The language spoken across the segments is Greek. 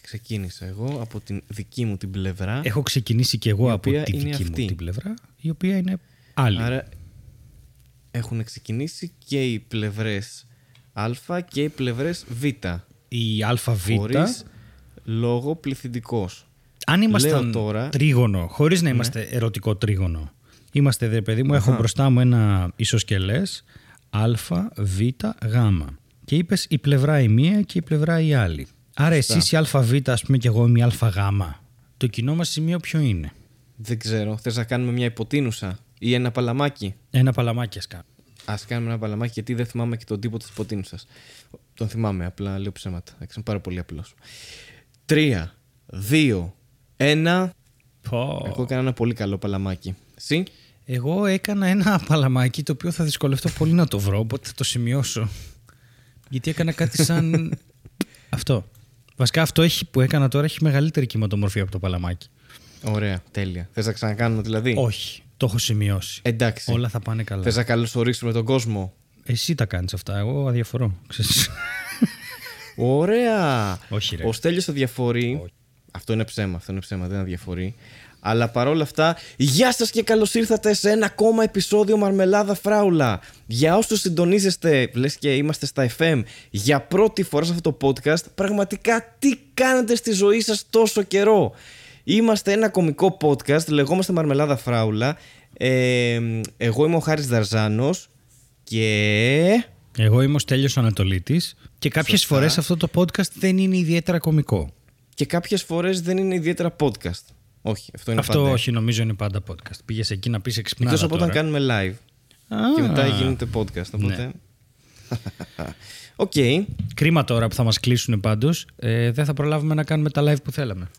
ξεκίνησα εγώ από την δική μου την πλευρά. Έχω ξεκινήσει και εγώ Η από οποία τη είναι δική μου αυτή. την πλευρά, η οποία είναι άλλη. Άρα έχουν ξεκινήσει και οι πλευρές Α και οι πλευρές Β. Η ΑΒ, Χωρίς λόγο πληθυντικός. αν ήμασταν Λέω τώρα- τρίγωνο, χωρίς να είμαστε ερωτικό τρίγωνο, είμαστε, δε παιδί μου, έχω μπροστά μου ένα ισοσκελές Α, Β, Γ. Και είπες η πλευρά η μία και η πλευρά η άλλη. Άρα εσύ η ΑΒ, ας πούμε, και εγώ είμαι η ΑΓ. Το κοινό μας σημείο ποιο είναι; Δεν ξέρω. Θες να κάνουμε μια υποτείνουσα ή ένα παλαμάκι; Ένα παλαμάκι ας κάνω. Α κάνουμε ένα παλαμάκι γιατί δεν θυμάμαι και τον τύπο της υποτείνουσας. Τον θυμάμαι, απλά λέω ψέματα. Εντάξει, είναι πάρα πολύ απλός. Τρία, δύο, ένα. Πω. Εγώ έκανα ένα πολύ καλό παλαμάκι. Εσύ; Εγώ έκανα ένα παλαμάκι το οποίο θα δυσκολευτώ πολύ να το βρω, οπότε θα το σημειώσω. Γιατί έκανα κάτι σαν αυτό. Βασικά αυτό έχει, που έκανα τώρα έχει μεγαλύτερη κυματομορφία από το παλαμάκι. Ωραία, τέλεια. Θες να ξανακάνουμε δηλαδή; Όχι, το έχω σημειώσει. Εντάξει. Όλα θα πάνε καλά. Θες να καλωσορίσουμε τον κόσμο; Εσύ τα κάνεις αυτά, εγώ αδιαφορώ. ξέρεις. Ωραία. Όχι, ρε. Ο Στέλιος αδιαφορεί. Αυτό είναι ψέμα, αυτό είναι ψέμα, δεν αδιαφορεί. Αλλά παρόλα αυτά, γεια σας και καλώς ήρθατε σε ένα ακόμα επεισόδιο Μαρμελάδα Φράουλα. Για όσους συντονίζεστε, λες και είμαστε στα FM, για πρώτη φορά σε αυτό το podcast, πραγματικά τι κάνετε στη ζωή σας τόσο καιρό. Είμαστε ένα κομικό podcast, λεγόμαστε Μαρμελάδα Φράουλα. Ε, εγώ είμαι ο Χάρης Δαρζάνος και... εγώ είμαι ο Στέλιος Ανατολίτης και κάποιες Σωστά. φορές αυτό το podcast δεν είναι ιδιαίτερα κωμικό. Και κάποιες φορές δεν είναι ιδιαίτερα podcast. Όχι, αυτό είναι αυτό πάντα. όχι, νομίζω είναι πάντα podcast. Πήγες εκεί να πεις εξυπνάδα Εκτός από όταν τώρα. κάνουμε live. Α. Ναι. Και μετά γίνεται podcast. Οπότε. Οκ. Κρίμα τώρα που θα μας κλείσουν πάντως. Ε, δεν θα προλάβουμε να κάνουμε τα live που θέλαμε.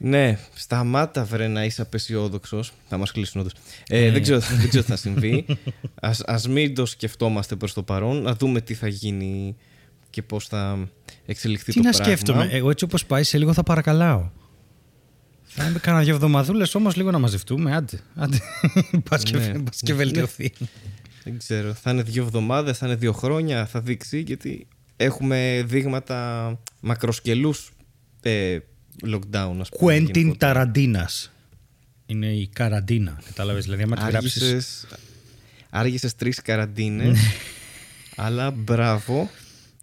Ναι, σταμάτα βρε να είσαι απεσιόδοξος. Θα μας κλείσουν όντως. Ε, δεν, ξέρω, δεν ξέρω τι θα συμβεί. ας, ας μην το σκεφτόμαστε προς το παρόν. Να δούμε τι θα γίνει και πώς θα εξελιχθεί Τι το να πράγμα. σκέφτομαι. Εγώ έτσι όπως πάει σε λίγο θα παρακαλάω. Θα είμαι κανένα δύο εβδομαδούλες όμως λίγο να μαζευτούμε. Άντε. άντε. Πας και, Ναι. πας και βελτιωθεί. Δεν ξέρω. Θα είναι δύο εβδομάδες, θα είναι δύο χρόνια. Θα δείξει γιατί έχουμε δείγματα μακροσκελούς ε, lockdown, ας πούμε. Κουέντιν γενικότερα. Ταραντίνας. Είναι η καραντίνα. Κατάλαβες. Δηλαδή, άμα τη γράψεις... Άργησες, άργησες τρεις καραντίνες, αλλά μπράβο.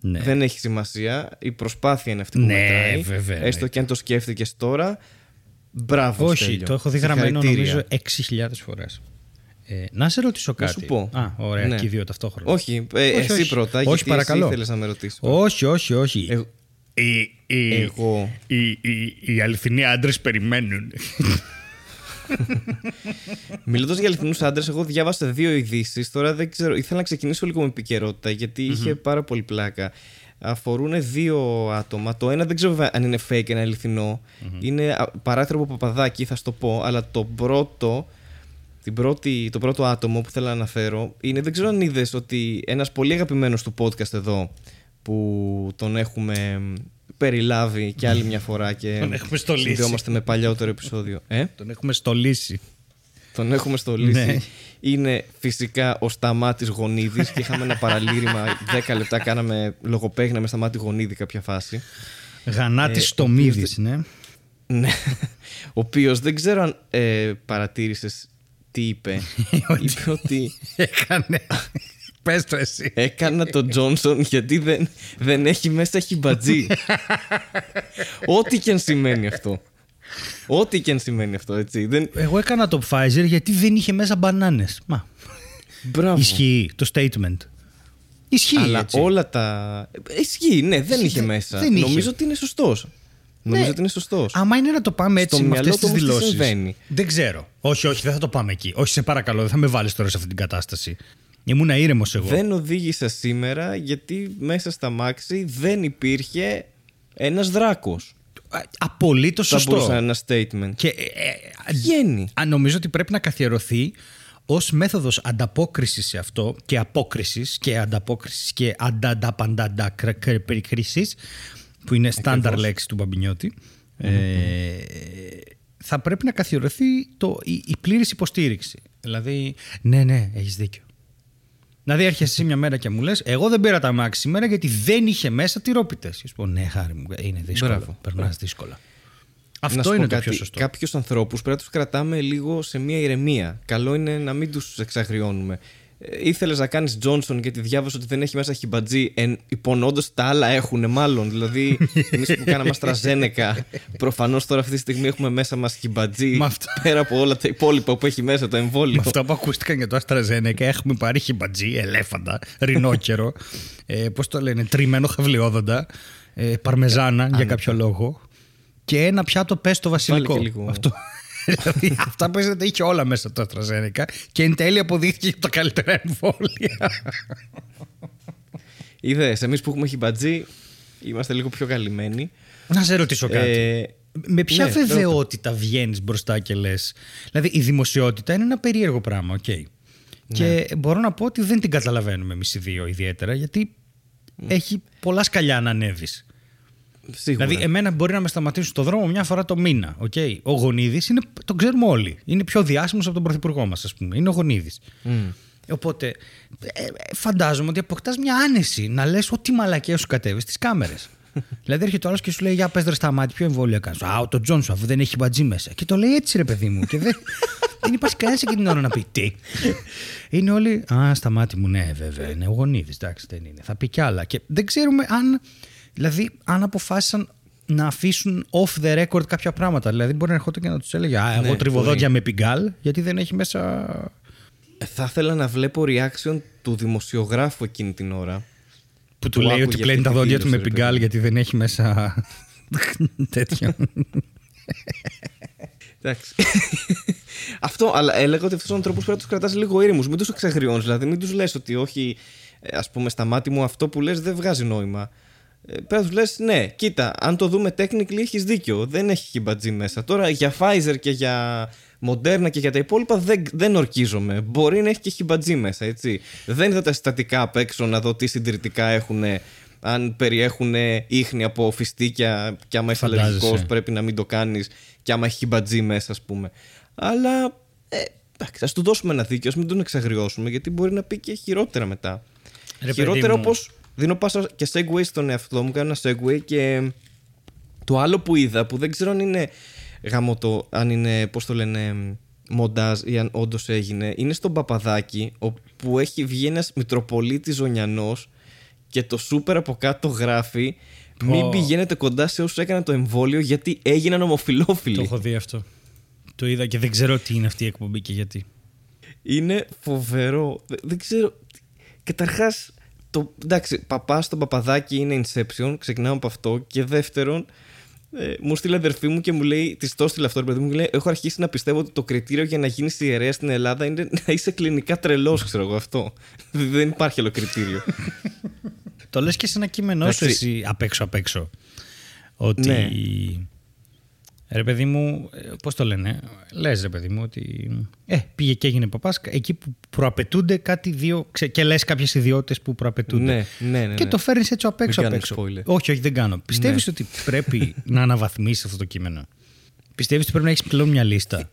Ναι. Δεν έχει σημασία. Η προσπάθεια είναι αυτή που Ναι, μετράει. βέβαια, Έστω ναι. και αν το σκέφτηκες τώρα, μπράβο Όχι, Στέλιο. το έχω δει γραμμένο Συγχαρητήρια. νομίζω 6.000 φορές. Ε, να σε ρωτήσω Να κάτι. σου πω. Α, ωραία, Ναι. και οι δύο ταυτόχρονα. Όχι, ε, Όχι, εσύ όχι. πρώτα, Όχι, γιατί παρακαλώ. εσύ ήθελες να με ρωτήσεις. Όχι, όχι, όχι. Εγώ- Οι, οι, Εγώ. οι, οι, οι αληθινοί άντρες περιμένουν. Μιλώντας για αληθινούς άντρες, εγώ διάβασα δύο ειδήσεις. Τώρα δεν ξέρω, ήθελα να ξεκινήσω λίγο με επικαιρότητα, γιατί είχε πάρα πολύ πλάκα. Αφορούν δύο άτομα. Το ένα δεν ξέρω βέβαια αν είναι fake, ένα αληθινό. Είναι α, παράθυρο από παπαδάκι, θα σου το πω. Αλλά το πρώτο, την πρώτη, το πρώτο άτομο που θέλω να αναφέρω είναι, δεν ξέρω αν είδες ότι ένας πολύ αγαπημένος του podcast εδώ, που τον έχουμε περιλάβει και άλλη μια φορά και Τον έχουμε στολίσει. συνδυόμαστε με παλιότερο επεισόδιο. Ε; Τον έχουμε στολίσει. Τον έχουμε στολίσει. Ναι. Είναι φυσικά ο Σταμάτης Γονίδης και είχαμε ένα παραλήρημα 10 λεπτά κάναμε λογοπαίγνα με Σταμάτη Γονίδη κάποια φάση. Γανάτη Ε, Στομίδης, ναι. Ναι. Ο οποίος δεν ξέρω αν ε, παρατήρησες τι είπε. είπε ότι Έκανε. Πες το εσύ. έκανα τον Τζόνσον γιατί δεν, δεν έχει μέσα χιμπατζή. Ό,τι και αν σημαίνει αυτό. Ό,τι και αν σημαίνει αυτό, έτσι. Δεν... Εγώ έκανα το Pfizer γιατί δεν είχε μέσα μπανάνες. Μα. Μπράβο. Ισχύει το statement. Ισχύει. Αλλά έτσι. όλα τα. Ισχύει, ναι, δεν είχε μέσα. δεν είχε. Νομίζω ότι είναι σωστός. Νομίζω ότι είναι σωστός. Άμα είναι να το πάμε έτσι Στο με αυτές μυαλό τις του όμως τι δηλώσεις. συμβαίνει; Δεν ξέρω. Όχι, όχι, δεν θα το πάμε εκεί. Όχι, σε παρακαλώ, δεν θα με βάλεις τώρα σε αυτή την κατάσταση. Ήμουν ήρεμος εγώ. Δεν οδήγησα σήμερα γιατί μέσα στα μάξι δεν υπήρχε ένας δράκος. Απολύτως Θα μπορούσε σωστό. να είναι ένα statement. Και ε, ε, Βγαίνει. Α, νομίζω ότι πρέπει να καθιερωθεί ως μέθοδος ανταπόκρισης σε αυτό και απόκρισης και ανταπόκρισης και αντανταπανταντακρίκριση, που είναι στάνταρ λέξη του μπαμπινιωτη Ε, θα πρέπει να καθιερωθεί το, η, η πλήρης υποστήριξη. Δηλαδή, ναι, ναι, έχεις δίκιο. Δηλαδή, έρχεσαι εσύ μια μέρα και μου λες: Εγώ δεν πήρα τα μάξι σήμερα γιατί δεν είχε μέσα τυρόπιτες. Και σου πω: Ναι, χάρη μου, είναι δύσκολο. Περνάς δύσκολα. Αυτό είναι το πιο σωστό. Κάποιους ανθρώπους πρέπει να τους κρατάμε λίγο σε μια ηρεμία. Καλό είναι να μην τους εξαγριώνουμε. Ε, Ήθελες να κάνεις Τζόνσον γιατί διάβασα ότι δεν έχει μέσα χιμπατζή, εν, υπονοώντα τα άλλα έχουν μάλλον. Δηλαδή, εμείς που κάναμε Αστραζένεκα, προφανώς τώρα αυτή τη στιγμή έχουμε μέσα μας χιμπατζή. Πέρα από όλα τα υπόλοιπα που έχει μέσα το εμβόλιο. Με αυτά που ακούστηκαν για το Αστραζένεκα, έχουμε πάρει χιμπατζή, ελέφαντα, ρινόκερο, ε, πώς το λένε, τριμμένο χαυλιόδοντα, ε, παρμεζάνα για κάποιο λόγο. Και ένα πιάτο πες το βασιλικό. Αυτό. Δηλαδή, αυτά που είχε όλα μέσα το AstraZeneca και εν τέλει αποδείχθηκε τα καλύτερα εμβόλια. Είδες, εμείς που έχουμε χιμπατζή είμαστε λίγο πιο καλυμμένοι. Να σε ρωτήσω κάτι. Ε, με ποια ναι, βεβαιότητα βγαίνεις μπροστά και λες. Δηλαδή, η δημοσιότητα είναι ένα περίεργο πράγμα, OK. Okay. Ναι. Και μπορώ να πω ότι δεν την καταλαβαίνουμε εμείς οι δύο ιδιαίτερα, γιατί mm. έχει πολλά σκαλιά να ανέβεις. Σίγουρα. Δηλαδή, εμένα μπορεί να με σταματήσουν στο δρόμο μια φορά το μήνα. Okay. Ο Γονίδης τον ξέρουμε όλοι. Είναι πιο διάσημος από τον πρωθυπουργό μας, ας πούμε. Είναι ο Γονίδης. Mm. Οπότε, ε, ε, φαντάζομαι ότι αποκτάς μια άνεση να λες ό,τι μαλακία σου κατέβει στις κάμερες. δηλαδή, έρχεται ο άλλος και σου λέει: Για πες στα μάτια, ποιο εμβόλιο κάνεις. Α, το Johnson, αφού δεν έχει χιμπατζή μέσα. Και το λέει έτσι, ρε παιδί μου. Και δεν, δεν υπάρχει κανένας εκείνη την ώρα να πει τι; είναι όλοι. Α, στα μάτια μου, ναι, βέβαια. Είναι ο Γονίδης. Εντάξει, δεν είναι. Θα πει κι άλλα. Και δεν ξέρουμε αν Δηλαδή, αν αποφάσισαν να αφήσουν off the record κάποια πράγματα. Δηλαδή, μπορεί να ερχόταν και να τους έλεγε Α, εγώ ναι, τριβοδόντια με πιγκάλ, γιατί δεν έχει μέσα. Ε, θα ήθελα να βλέπω reaction του δημοσιογράφου εκείνη την ώρα. Που του λέει ότι πλένει τα δόντια του με πιγκάλ γιατί δεν έχει μέσα. τέτοιο. Εντάξει. αυτό, αλλά έλεγα ότι αυτού του ανθρώπου πρέπει να τους κρατάς λίγο ήρεμους. Μην τους εξαγριώνεις. Δηλαδή, μην τους λες ότι όχι, ε, ας πούμε, στα μάτια μου αυτό που λες δεν βγάζει νόημα. Ε, πρέπει να του λες, ναι, κοίτα, αν το δούμε technically έχεις δίκιο. Δεν έχει χιμπατζή μέσα. Τώρα για Pfizer και για Moderna και για τα υπόλοιπα δεν, δεν ορκίζομαι. Μπορεί να έχει και χιμπατζή μέσα, έτσι. Δεν είδα τα συστατικά απ' έξω να δω τι συντηρητικά έχουν. Αν περιέχουν ίχνη από φιστίκια και άμα είσαι αλλεργικός πρέπει να μην το κάνεις και άμα έχει χιμπατζή μέσα, ας πούμε. Αλλά ε, εντάξει, ας του δώσουμε ένα δίκιο, ας μην τον εξαγριώσουμε γιατί μπορεί να πει και χειρότερα μετά. Ρε χειρότερα όπως δίνω πάσα και segue στον εαυτό μου, κάνω ένα segue και το άλλο που είδα που δεν ξέρω αν είναι γαμωτό, αν είναι, πώς το λένε, μοντάζ ή αν όντως έγινε, είναι στον Παπαδάκι όπου έχει βγει ένας Μητροπολίτης Ζωνιανός και το σούπερ από κάτω γράφει μην πηγαίνετε κοντά σε όσους έκαναν το εμβόλιο γιατί έγιναν ομοφιλόφιλοι. Το έχω δει αυτό. Το είδα και δεν ξέρω τι είναι αυτή η εκπομπή και γιατί. Είναι φοβερό. Δεν ξέρω. Καταρχάς, το, εντάξει, παπά στο παπαδάκι είναι Inception, ξεκινάω από αυτό. Και δεύτερον, ε, μου στείλε αδερφή μου και μου λέει, της το στείλε αυτό, παιδί μου, λέει, Έχω αρχίσει να πιστεύω ότι το κριτήριο για να γίνεις ιερέας στην Ελλάδα είναι να είσαι κλινικά τρελός, ξέρω εγώ αυτό. Δεν υπάρχει άλλο κριτήριο. το λες και σε ένα κείμενό σου εσύ απ' έξω απ' έξω. Ότι. Ναι. Ρε παιδί μου, ε, πώς το λένε, λες ρε παιδί μου ότι. Ε, πήγε και έγινε παπάς εκεί που προαπαιτούνται κάτι δύο. και λες κάποιες ιδιότητες που προαπαιτούνται. Ναι, ναι, ναι, Και το φέρνεις έτσι απ' έξω απ' έξω. Όχι, όχι, δεν κάνω. Πιστεύεις ναι. ότι πρέπει να αναβαθμίσεις αυτό το κείμενο; Πιστεύεις ότι πρέπει να έχεις πλέον μια λίστα;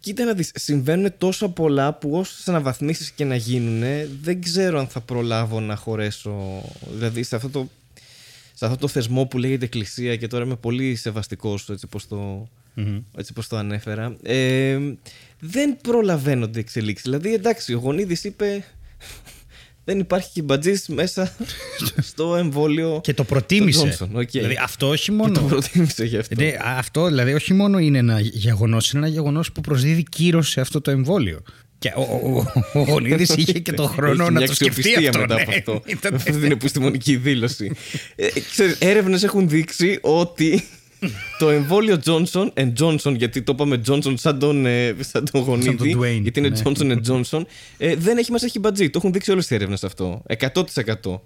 Κοίτα να δεις, συμβαίνουν τόσα πολλά που όσες αναβαθμίσεις και να γίνουν, δεν ξέρω αν θα προλάβω να χωρέσω. Δηλαδή σε αυτό το σε αυτό το θεσμό που λέγεται Εκκλησία και τώρα είμαι πολύ σεβαστικός έτσι πως το, έτσι πως το ανέφερα ε, δεν προλαβαίνονται εξελίξεις. Δηλαδή εντάξει ο Γονίδης είπε δεν υπάρχει κυμπατζής μέσα στο εμβόλιο και το προτίμησε. okay. δηλαδή αυτό όχι μόνο και το προτίμησε γι' αυτό. Δηλαδή, αυτό δηλαδή όχι μόνο είναι ένα γεγονός είναι ένα γεγονός που προσδίδει κύρος σε αυτό το εμβόλιο και ο, ο, ο, ο Γονίδη είχε και τον χρόνο να το σκεφτεί αυτό. μετά από αυτό. αυτή την επιστημονική δήλωση. Ε, Έρευνες έχουν δείξει ότι το εμβόλιο Johnson and Johnson, γιατί το είπαμε Johnson σαν τον, ε, σαν τον γονίδι, γιατί είναι ναι. Johnson and Johnson, ε, δεν έχει μέσα χιμπατζή. Το έχουν δείξει όλες οι έρευνες αυτό. 100%.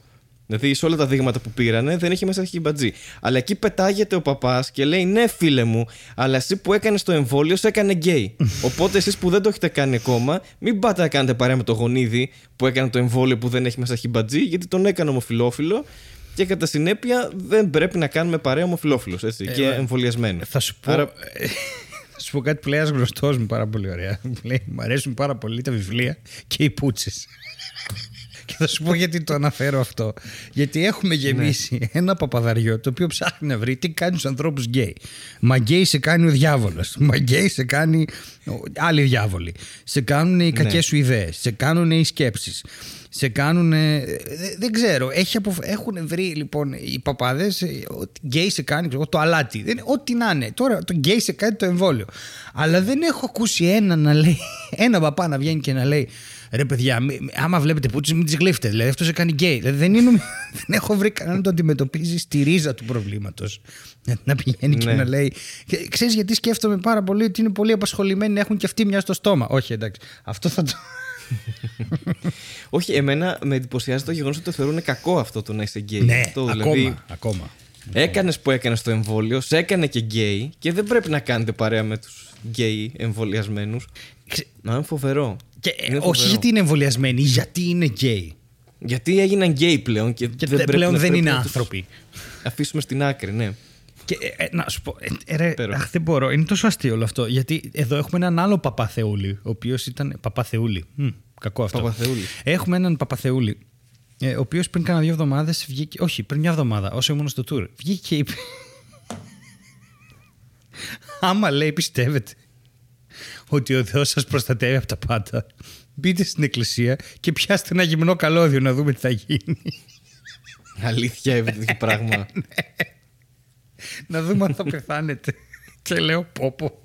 Δηλαδή σε όλα τα δείγματα που πήρανε δεν έχει μέσα χιμπατζή. Αλλά εκεί πετάγεται ο παπάς και λέει: Ναι, φίλε μου, αλλά εσύ που έκανες το εμβόλιο σε έκανε γκέι. Οπότε εσείς που δεν το έχετε κάνει ακόμα, μην πάτε να κάνετε παρέα με το γονίδι που έκανε το εμβόλιο που δεν έχει μέσα χιμπατζή, γιατί τον έκανε ομοφυλόφιλο. Και κατά συνέπεια δεν πρέπει να κάνουμε παρέα ομοφυλόφιλος ε, και εμβολιασμένο. Θα σου πω. Άρα... Θα σου πω κάτι που λέει ένας γνωστός μου πάρα πολύ ωραία. Μου λέει: Μ' αρέσουν πάρα πολύ τα βιβλία και οι πούτσες. Θα σου πω γιατί το αναφέρω αυτό. Γιατί έχουμε γεμίσει ναι. ένα παπαδαριό το οποίο ψάχνει να βρει τι κάνει στους ανθρώπους γκέι. Μα γκέι σε κάνει ο διάβολος. Μα γκέι σε κάνει άλλοι διάβολοι. Σε κάνουν οι κακές ναι. σου ιδέες. Σε κάνουν οι σκέψεις σε κάνουν. Δεν ξέρω. Έχει Έχουν βρει λοιπόν οι παπάδες ότι γκέι σε κάνει ξέρω, το αλάτι. Δεν... Ό,τι να είναι. Τώρα το γκέι σε κάνει το εμβόλιο. Αλλά δεν έχω ακούσει ένα να λέει. Ένα παπά να βγαίνει και να λέει. Ρε παιδιά, άμα βλέπετε πούτσες, μην τις γλύφετε. Δηλαδή αυτό σε κάνει γκέι. Δηλαδή, δεν, είναι, δεν έχω βρει κανέναν να το αντιμετωπίζει στη ρίζα του προβλήματος. Να πηγαίνει και ναι. να λέει. Ξέρεις γιατί σκέφτομαι πάρα πολύ ότι είναι πολύ απασχολημένοι να έχουν και αυτοί μια στο στόμα. Όχι, εντάξει. Αυτό θα το. Όχι, εμένα με εντυπωσιάζει το γεγονός ότι το θεωρούν κακό αυτό το να είσαι γκέι. Ναι, αυτό, ακόμα, δηλαδή, ακόμα. Έκανες που έκανες το εμβόλιο, σε έκανε και γκέι και δεν πρέπει να κάνετε παρέα με τους γκέι εμβολιασμένους. Να είναι φοβερό. Και, όχι γιατί είναι εμβολιασμένοι, γιατί είναι γκέι. Γιατί έγιναν γκέι πλέον και, και δεν πλέον δεν είναι άνθρωποι. Αφήσουμε στην άκρη, ναι. Και, ε, ε, να σου πω, ε, ρε, αχ, δεν μπορώ. Είναι τόσο αστείο όλο αυτό. Γιατί εδώ έχουμε έναν άλλο Παπαθεούλη, ο οποίος ήταν. Παπαθεούλη. Μ, κακό αυτό. Παπαθεούλη. Έχουμε έναν Παπαθεούλη, ο οποίος πριν κάνα δύο εβδομάδες βγήκε. Όχι, πριν μια εβδομάδα, όσο ήμουν στο tour, βγήκε και είπε. Άμα λέει, πιστεύετε ότι ο Θεός σας προστατεύει από τα πάντα, μπείτε στην εκκλησία και πιάστε ένα γυμνό καλώδιο να δούμε τι θα γίνει. Αλήθεια, είναι τέτοιο πράγμα. Ναι να δούμε αν θα πεθάνετε. και λέω πόπο.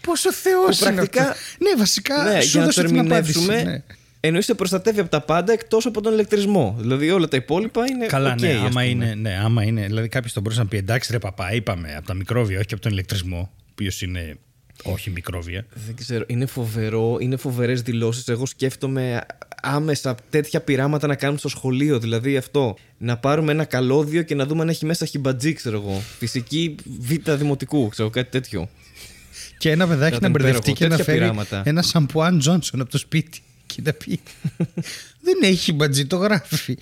Πόσο Θεός είναι. Πρακτικά. Ναι, βασικά. Ναι, σου για να το ερμηνεύσουμε. Ναι. Ενώ σε προστατεύει από τα πάντα εκτός από τον ηλεκτρισμό. Δηλαδή όλα τα υπόλοιπα είναι. Καλά, okay, ναι, άμα είναι, ναι, άμα είναι. Δηλαδή κάποιος τον μπορούσε να πει εντάξει, ρε παπά, είπαμε από τα μικρόβια, όχι από τον ηλεκτρισμό, ο οποίος είναι όχι μικρόβια. Δεν ξέρω. Είναι φοβερό. Είναι φοβερές δηλώσεις. Εγώ σκέφτομαι άμεσα τέτοια πειράματα να κάνουμε στο σχολείο. Δηλαδή αυτό. Να πάρουμε ένα καλώδιο και να δούμε αν έχει μέσα χιμπατζή, ξέρω εγώ. Φυσική β' δημοτικού, ξέρω κάτι τέτοιο. Και ένα παιδάκι να μπερδευτεί και να φέρει πειράματα. ένα σαμπουάν Τζόνσον από το σπίτι. Και να πει. Δεν έχει χιμπατζή, το γράφει.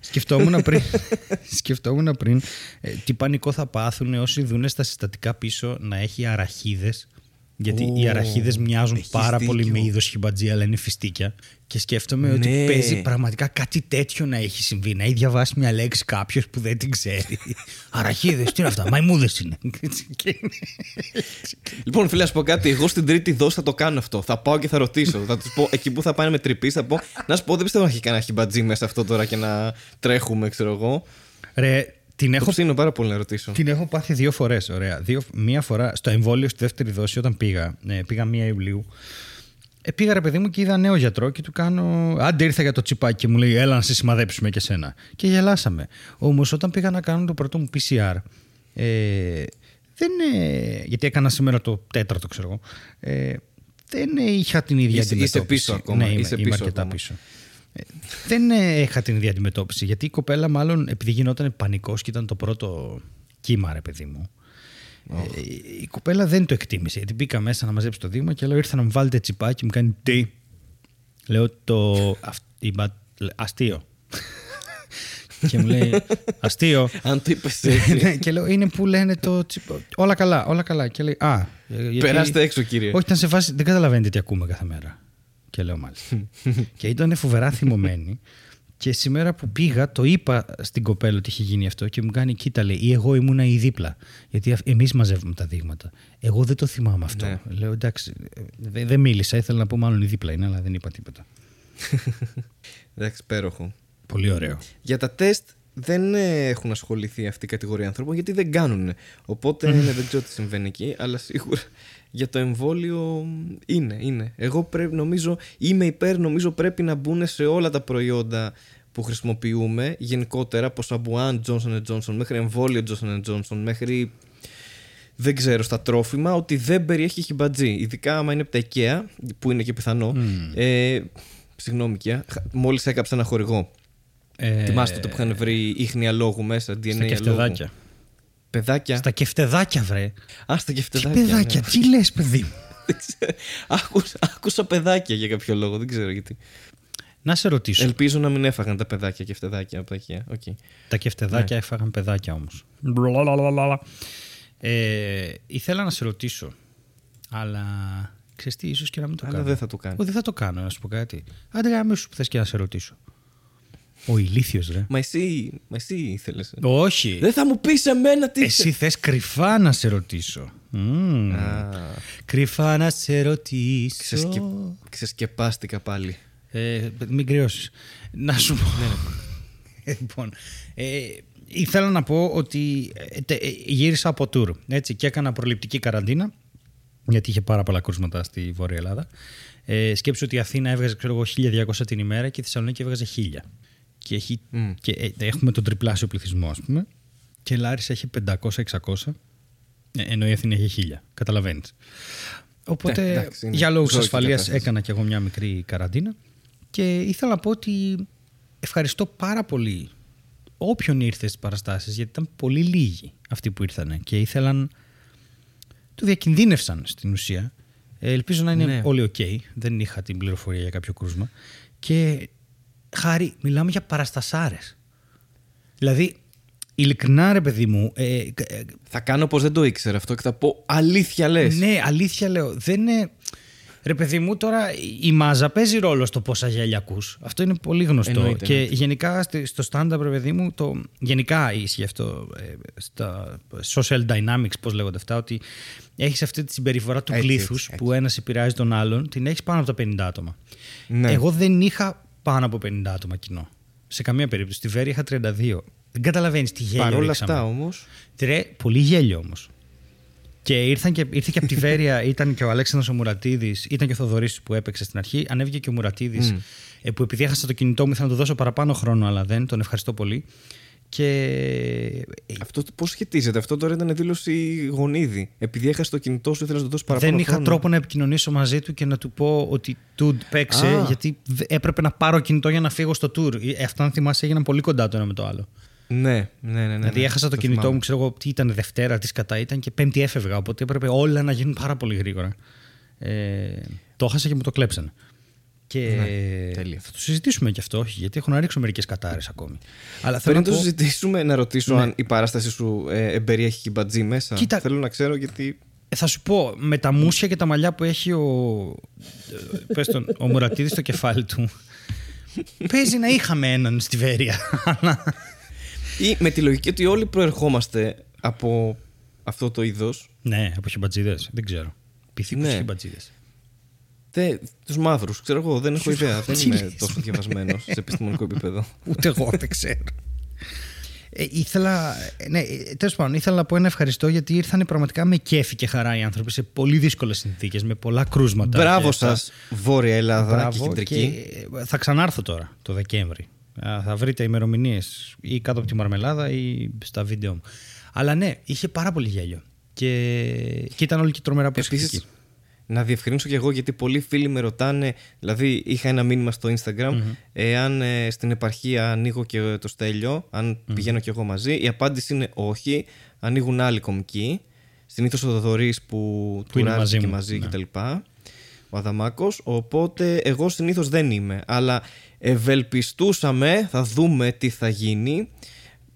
Σκεφτόμουν πριν, σκεφτόμουν πριν ε, τι πανικό θα πάθουν όσοι δουν στα συστατικά πίσω να έχει αραχίδες γιατί οι αραχίδες μοιάζουν πάρα πολύ με είδος χιμπατζή, αλλά είναι φιστίκια. Και σκέφτομαι ότι ναι. παίζει πραγματικά κάτι τέτοιο να έχει συμβεί. Να έχει διαβάσει μια λέξη κάποιος που δεν την ξέρει. Αραχίδες, τι είναι αυτά, μαϊμούδες είναι. λοιπόν, φίλε, ας πω κάτι. Εγώ στην τρίτη δόση θα το κάνω αυτό. Θα πάω και θα ρωτήσω. θα τους πω εκεί που θα πάνε με τρυπή, θα πω. Να σου πω, δεν πιστεύω να έχει κανένα χιμπατζή μέσα αυτό τώρα και να τρέχουμε, ξέρω εγώ. Ρε, την έχω, ψήνω πάρα πολύ να ρωτήσω. Την έχω πάθει δύο φορές. Ωραία. Δύο, μία φορά στο εμβόλιο στη δεύτερη δόση, όταν πήγα. Ε, πήγα μία Ιουλίου. Ε, πήγα ρε παιδί μου και είδα νέο γιατρό και του κάνω. Άντε ήρθα για το τσιπάκι και μου λέει: Έλα να σε σημαδέψουμε και σένα. Και γελάσαμε. Όμως όταν πήγα να κάνω το πρώτο μου PCR. Ε, δεν, ε, γιατί έκανα σήμερα το τέταρτο, ξέρω εγώ. Ε, δεν είχα την ίδια είσαι, αντιμετώπιση. Είσαι πίσω ακόμα. Ναι, είμαι, είσαι πίσω είμαι αρκετά ακόμα. πίσω δεν είχα την ίδια αντιμετώπιση. Γιατί η κοπέλα, μάλλον επειδή γινόταν πανικός και ήταν το πρώτο κύμα, ρε παιδί μου. Ε, η κοπέλα δεν το εκτίμησε. Γιατί μπήκα μέσα να μαζέψει το δείγμα και λέω: Ήρθα να μου βάλετε τσιπάκι, μου κάνει τι. Λέω το. Αστείο. και μου λέει αστείο. Αν το είπες έτσι. Ναι, και λέω είναι που λένε το τσιπάκι. Όλα καλά, όλα καλά. Και λέει Α. Περάστε έξω, κύριε. Όχι, ήταν σε φάση. Δεν καταλαβαίνετε τι ακούμε κάθε μέρα. Και λέω μάλιστα. και ήταν φοβερά θυμωμένη. Και σήμερα που πήγα, το είπα στην κοπέλα ότι είχε γίνει αυτό και μου κάνει κοίτα λέει, ή εγώ ήμουνα ή δίπλα. Γιατί εμείς μαζεύουμε τα δείγματα. Εγώ δεν το θυμάμαι αυτό. Ναι. Λέω εντάξει, δεν μίλησα, ήθελα να πω μάλλον η δίπλα είναι, αλλά δεν είπα τίποτα. εντάξει, πέροχο. Πολύ ωραίο. Για τα τεστ δεν έχουν ασχοληθεί αυτή η κατηγορία ανθρώπων γιατί δεν κάνουν. Οπότε ναι, δεν ξέρω τι συμβαίνει εκεί, αλλά σίγουρα για το εμβόλιο είναι. είναι. Εγώ πρέπει, νομίζω, είμαι υπέρ, νομίζω πρέπει να μπουν σε όλα τα προϊόντα που χρησιμοποιούμε γενικότερα από σαμπουάν Johnson Johnson μέχρι εμβόλιο Johnson Johnson μέχρι δεν ξέρω στα τρόφιμα ότι δεν περιέχει χιμπατζή. Ειδικά άμα είναι από τα IKEA, που είναι και πιθανό. Mm. Ε, συγγνώμη, IKEA. Μόλις έκαψα ένα χορηγό. Ε, Θυμάστε το που είχαν βρει ίχνη αλόγου μέσα, DNA αλόγου. Παιδάκια. Στα κεφτεδάκια, βρε. Α, στα κεφτεδάκια. Τι παιδάκια, ναι. τι λες, παιδί μου; άκουσα, άκουσα παιδάκια για κάποιο λόγο, δεν ξέρω γιατί. Να σε ρωτήσω. Ελπίζω να μην έφαγαν τα παιδάκια κεφτεδάκια από τα χεία. Okay. Τα κεφτεδάκια ναι. έφαγαν παιδάκια όμως. Ε, ήθελα να σε ρωτήσω, αλλά ξέρεις τι, ίσως και να μην το αλλά κάνω. δεν θα το κάνω. δεν θα το κάνω, να σου πω κάτι. Άντε, γάμι σου που θες και να σε ρωτήσω. Ο ηλίθιος, ρε. Μα εσύ, μα εσύ ήθελες. Όχι. Δεν θα μου πεις εμένα τι. Εσύ θες κρυφά να σε ρωτήσω. Μμμ. Α, Κρυφά να σε ρωτήσω. ξεσκε... Ξεσκεπάστηκα πάλι. Ε, μην κρυώσεις. Να σου πω. λοιπόν, ε, ήθελα να πω ότι ε, τε- ε, γύρισα από tour έτσι, και έκανα προληπτική καραντίνα γιατί είχε πάρα πολλά κρούσματα στη Βόρεια Ελλάδα. Ε, σκέψου ότι η Αθήνα έβγαζε ξέρω εγώ, 1200 την ημέρα και η Θεσσαλονίκη έβγαζε 1000. Και, έχει, Μμ. και ε, έχουμε τον τριπλάσιο πληθυσμό, ας πούμε. Και η Λάρισα έχει 500-600. Ε, ενώ η Αθήνα έχει 1000. Καταλαβαίνεις. Οπότε Ναι, εντάξει, είναι για λόγους ζόρικη ασφαλείας κατάσταση. έκανα και εγώ μια μικρή καραντίνα. Και ήθελα να πω ότι ευχαριστώ πάρα πολύ όποιον ήρθε στις παραστάσεις, γιατί ήταν πολύ λίγοι αυτοί που ήρθαν και ήθελαν. Το διακινδύνευσαν στην ουσία. Ε, ελπίζω να είναι Ναι. όλοι οκ. Δεν είχα την πληροφορία για κάποιο κρούσμα. Και χάρη, μιλάμε για παραστασάρες. Δηλαδή, ειλικρινά ρε παιδί μου, ε, ε, Θα κάνω πως δεν το ήξερα αυτό και θα πω αλήθεια λες. ναι, αλήθεια λέω. Δεν είναι. Ρε παιδί μου, τώρα η μάζα παίζει ρόλο στο πόσα γέλια ακούς. Αυτό είναι πολύ γνωστό. Εννοείται, και εννοείται. γενικά στη- στο stand-up, ρε παιδί μου, το, γενικά ισχύει αυτό ε, στα social dynamics, πώς λέγονται αυτά, ότι έχεις αυτή τη συμπεριφορά του Έτσι, πλήθου έτσι, έτσι. που ένας επηρεάζει τον άλλον, την έχεις πάνω από τα 50 άτομα. Ναι. Εγώ δεν είχα πάνω από 50 άτομα κοινό. Σε καμία περίπτωση. Στη Βέρη είχα 32. Δεν καταλαβαίνεις τι γέλιο Παρ' όλα ρίξαμε. αυτά όμως. Τρε, πολύ γέλιο όμως. Και, ήρθαν και ήρθε και από τη Βέρεια, ήταν και ο Αλέξανδρος ο Μουρατίδης, ήταν και ο Θοδωρής που έπαιξε στην αρχή. Ανέβηκε και ο Μουρατίδης, Μμ. ε, που επειδή έχασα το κινητό μου ήθελα να του δώσω παραπάνω χρόνο, αλλά δεν. Τον ευχαριστώ πολύ. Και. ε, Αυτό πώς σχετίζεται; Αυτό τώρα ήταν δήλωση γονίδι. Επειδή έχασε το κινητό σου, ήθελες να του δώσεις παραπάνω. δεν είχα χρόνο. τρόπο να επικοινωνήσω μαζί του και να του πω ότι του παίξε, Α. γιατί β- έπρεπε να πάρω κινητό για να φύγω στο tour. Ε, Αυτά, αν θυμάσαι, έγιναν πολύ κοντά το ένα με το άλλο. Ναι, ναι, ναι. ναι, δηλαδή, ναι. έχασα το, κινητό θυμάμαι. μου, ξέρω εγώ, τι ήταν Δευτέρα, τι κατά ήταν και Πέμπτη έφευγα. Οπότε έπρεπε όλα να γίνουν πάρα πολύ γρήγορα. Ε, το έχασα και μου το κλέψανε. Και Ναι, τέλεια. θα το συζητήσουμε και αυτό, όχι, γιατί έχω να ρίξω μερικές κατάρες ακόμη. Αλλά θέλω Πριν να το πω, συζητήσουμε, να ρωτήσω Ναι. αν η παράσταση σου ε, εμπεριέχει κυμπατζή μέσα. Κοίτα- Θέλω να ξέρω γιατί. ε, θα σου πω, με τα μουσια και τα μαλλιά που έχει ο, ε, πες τον, ο Μουρατίδης στο κεφάλι του, παίζει να είχαμε έναν στη Βέρεια. αλλά- ή με τη λογική ότι όλοι προερχόμαστε από αυτό το είδος. ναι, από χιμπατζίδες, δεν ξέρω. Πυθίκους Ναι. χιμπατζίδες. Τους μαύρους, ξέρω εγώ, δεν έχω ιδέα. δεν Τι είμαι λες, τόσο διαβασμένος σε επιστημονικό επίπεδο. Ούτε εγώ δεν ξέρω. Ε, ήθελα, ε, ναι, ε, τέλος πάντων, ήθελα να πω ένα ευχαριστώ γιατί ήρθαν πραγματικά με κέφι και χαρά οι άνθρωποι σε πολύ δύσκολες συνθήκες, με πολλά κρούσματα. Μπράβο και αυτά. σας, Βόρεια Ελλάδα Μπράβο και Κεντρική. και, ε, θα ξανάρθω τώρα το Δεκέμβρη. Α, Θα βρείτε ημερομηνίες ή κάτω από τη μαρμελάδα ή στα βίντεο μου. Αλλά ναι, είχε πάρα πολύ γέλιο. Και, και ήταν όλοι και τρομερά προσεκτικοί. Επίση, να διευκρινίσω και εγώ γιατί πολλοί φίλοι με ρωτάνε. Δηλαδή, είχα ένα μήνυμα στο Instagram. Εάν ε, στην επαρχία ανοίγω και το στέλιο, αν πηγαίνω και εγώ μαζί. Η απάντηση είναι όχι. Ανοίγουν άλλοι κομικοί. Συνήθως ο Δοδωρή που, Που είναι τουράζει μαζί και μου, μαζί ναι. κτλ. Ο Αδαμάκος. Οπότε εγώ συνήθως δεν είμαι. Αλλά ευελπιστούσαμε, θα δούμε τι θα γίνει.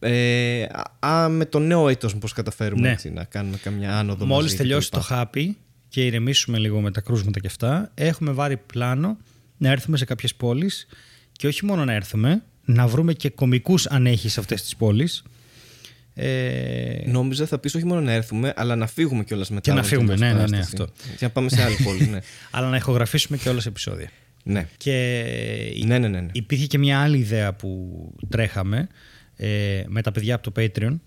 Ε, α, α, με το νέο έτος πώς καταφέρουμε Ναι. έτσι, να κάνουμε καμιά άνοδο Μόλις μαζί τελειώσει κτλ. το χάπι και ηρεμήσουμε λίγο με τα κρούσματα και αυτά, έχουμε βάλει πλάνο να έρθουμε σε κάποιες πόλεις και όχι μόνο να έρθουμε, να βρούμε και κομικούς αν έχει σε αυτές τις πόλεις. Ε, Νόμιζα θα πεις όχι μόνο να έρθουμε, αλλά να φύγουμε κιόλας μετά. Και να από φύγουμε, την ναι, ναι, ναι, παράσταση. αυτό. Και να πάμε σε άλλη πόλη, ναι. αλλά να ηχογραφήσουμε και όλα σε επεισόδια. ναι. Και Ναι, ναι, ναι, ναι. υπήρχε και μια άλλη ιδέα που τρέχαμε ε, με τα παιδιά από το Patreon,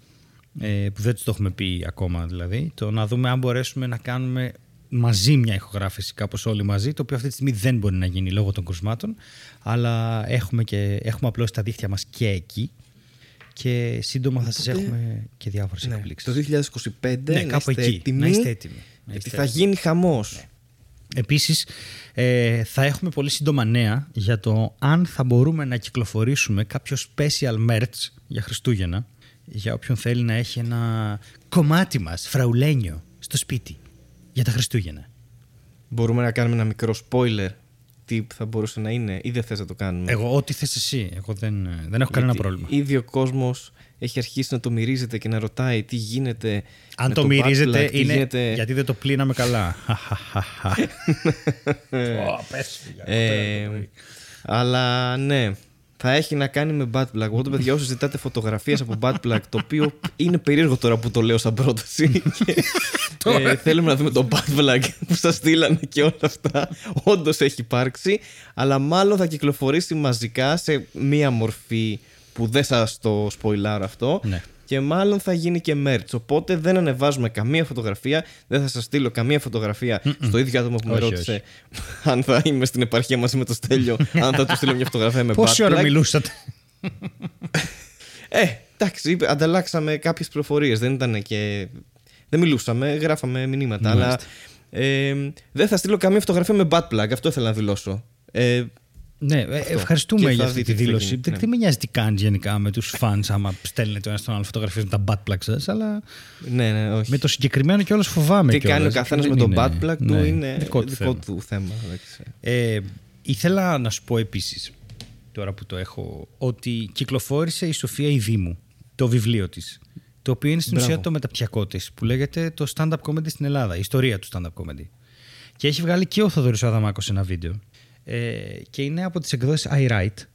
ε, που δεν τους το έχουμε πει ακόμα δηλαδή, το να δούμε αν μπορέσουμε να κάνουμε μαζί μια ηχογράφηση κάπως όλοι μαζί, το οποίο αυτή τη στιγμή δεν μπορεί να γίνει λόγω των κρουσμάτων, αλλά έχουμε, και, έχουμε απλώσει τα δίχτυα μας και εκεί και σύντομα θα σας έχουμε και διάφορες ναι. εκπλήξεις. Το 2025 Ναι, να κάπου είστε εκεί. έτοιμοι, Να είστε έτοιμοι. Να Γιατί είστε θα γίνει χαμός. Επίσης, ε, θα έχουμε πολύ σύντομα νέα για το αν θα μπορούμε να κυκλοφορήσουμε κάποιο special merch για Χριστούγεννα για όποιον θέλει να έχει ένα κομμάτι μας, φραουλένιο, στο σπίτι για τα Χριστούγεννα. Μπορούμε να κάνουμε ένα μικρό spoiler τι θα μπορούσε να είναι ή δεν θες να το κάνουμε; Εγώ, ό,τι θες εσύ. Εγώ δεν, δεν έχω κανένα Γιατί πρόβλημα. Ήδη ο κόσμος έχει αρχίσει να το μυρίζεται και να ρωτάει τι γίνεται Αν με το, Bad μυρίζετε Plug, τι είναι γίνεται- γιατί δεν το πλύναμε καλά. Ω, πες, Ε, αλλά ναι, θα έχει να κάνει με butt plug. Οπότε, παιδιά, όσο ζητάτε φωτογραφίες από butt plug, το οποίο είναι περίεργο τώρα που το λέω σαν πρόταση. ε, θέλουμε να δούμε το butt plug που σας στείλανε και όλα αυτά. Όντως έχει υπάρξει, αλλά μάλλον θα κυκλοφορήσει μαζικά σε μία μορφή που δεν σας το σποιλάρω αυτό. Ναι. Και μάλλον θα γίνει και merch. Οπότε δεν ανεβάζουμε καμία φωτογραφία. Δεν θα σας στείλω καμία φωτογραφία στο ίδιο άτομο που με Όχι, ρώτησε αν θα είμαι στην επαρχία μαζί με το Στέλιο, αν θα του στείλω μια φωτογραφία με Πόση butt ώρα plug. μιλούσατε; Ε, εντάξει, είπε- ανταλλάξαμε κάποιες πληροφορίε. Δεν ήταν και. Δεν μιλούσαμε, γράφαμε μηνύματα. Αλλά ε, δεν θα στείλω καμία φωτογραφία με butt plug. Αυτό ήθελα να δηλώσω. Ε, Ναι, ε, ευχαριστούμε Και θα για αυτή δείτε τη τι θα δήλωση. γίνει, Δεν ναι. δεν με νοιάζει τι κάνεις γενικά με τους φαν άμα στέλνετε το ένας στον άλλο φωτογραφίες με τα butt plugs σα, αλλά ναι, ναι, όχι. με το συγκεκριμένο κιόλας φοβάμαι. Τι κιόλας. κάνει ο καθένας Δεν με τον είναι- butt plug του ναι, είναι δικό του θέμα. του θέμα. εντάξει. Ε, ήθελα να σου πω επίσης, τώρα που το έχω, ότι κυκλοφόρησε η Σοφία Ιδήμου το βιβλίο της. Το οποίο είναι στην Μπράβο. ουσία το μεταπτυχιακό της, που λέγεται το stand-up comedy στην Ελλάδα, η ιστορία του stand-up comedy. Και έχει βγάλει και ο Θοδωρής ο Αδαμάκος ένα βίντεο. Ε, και είναι από τις εκδόσεις iWrite.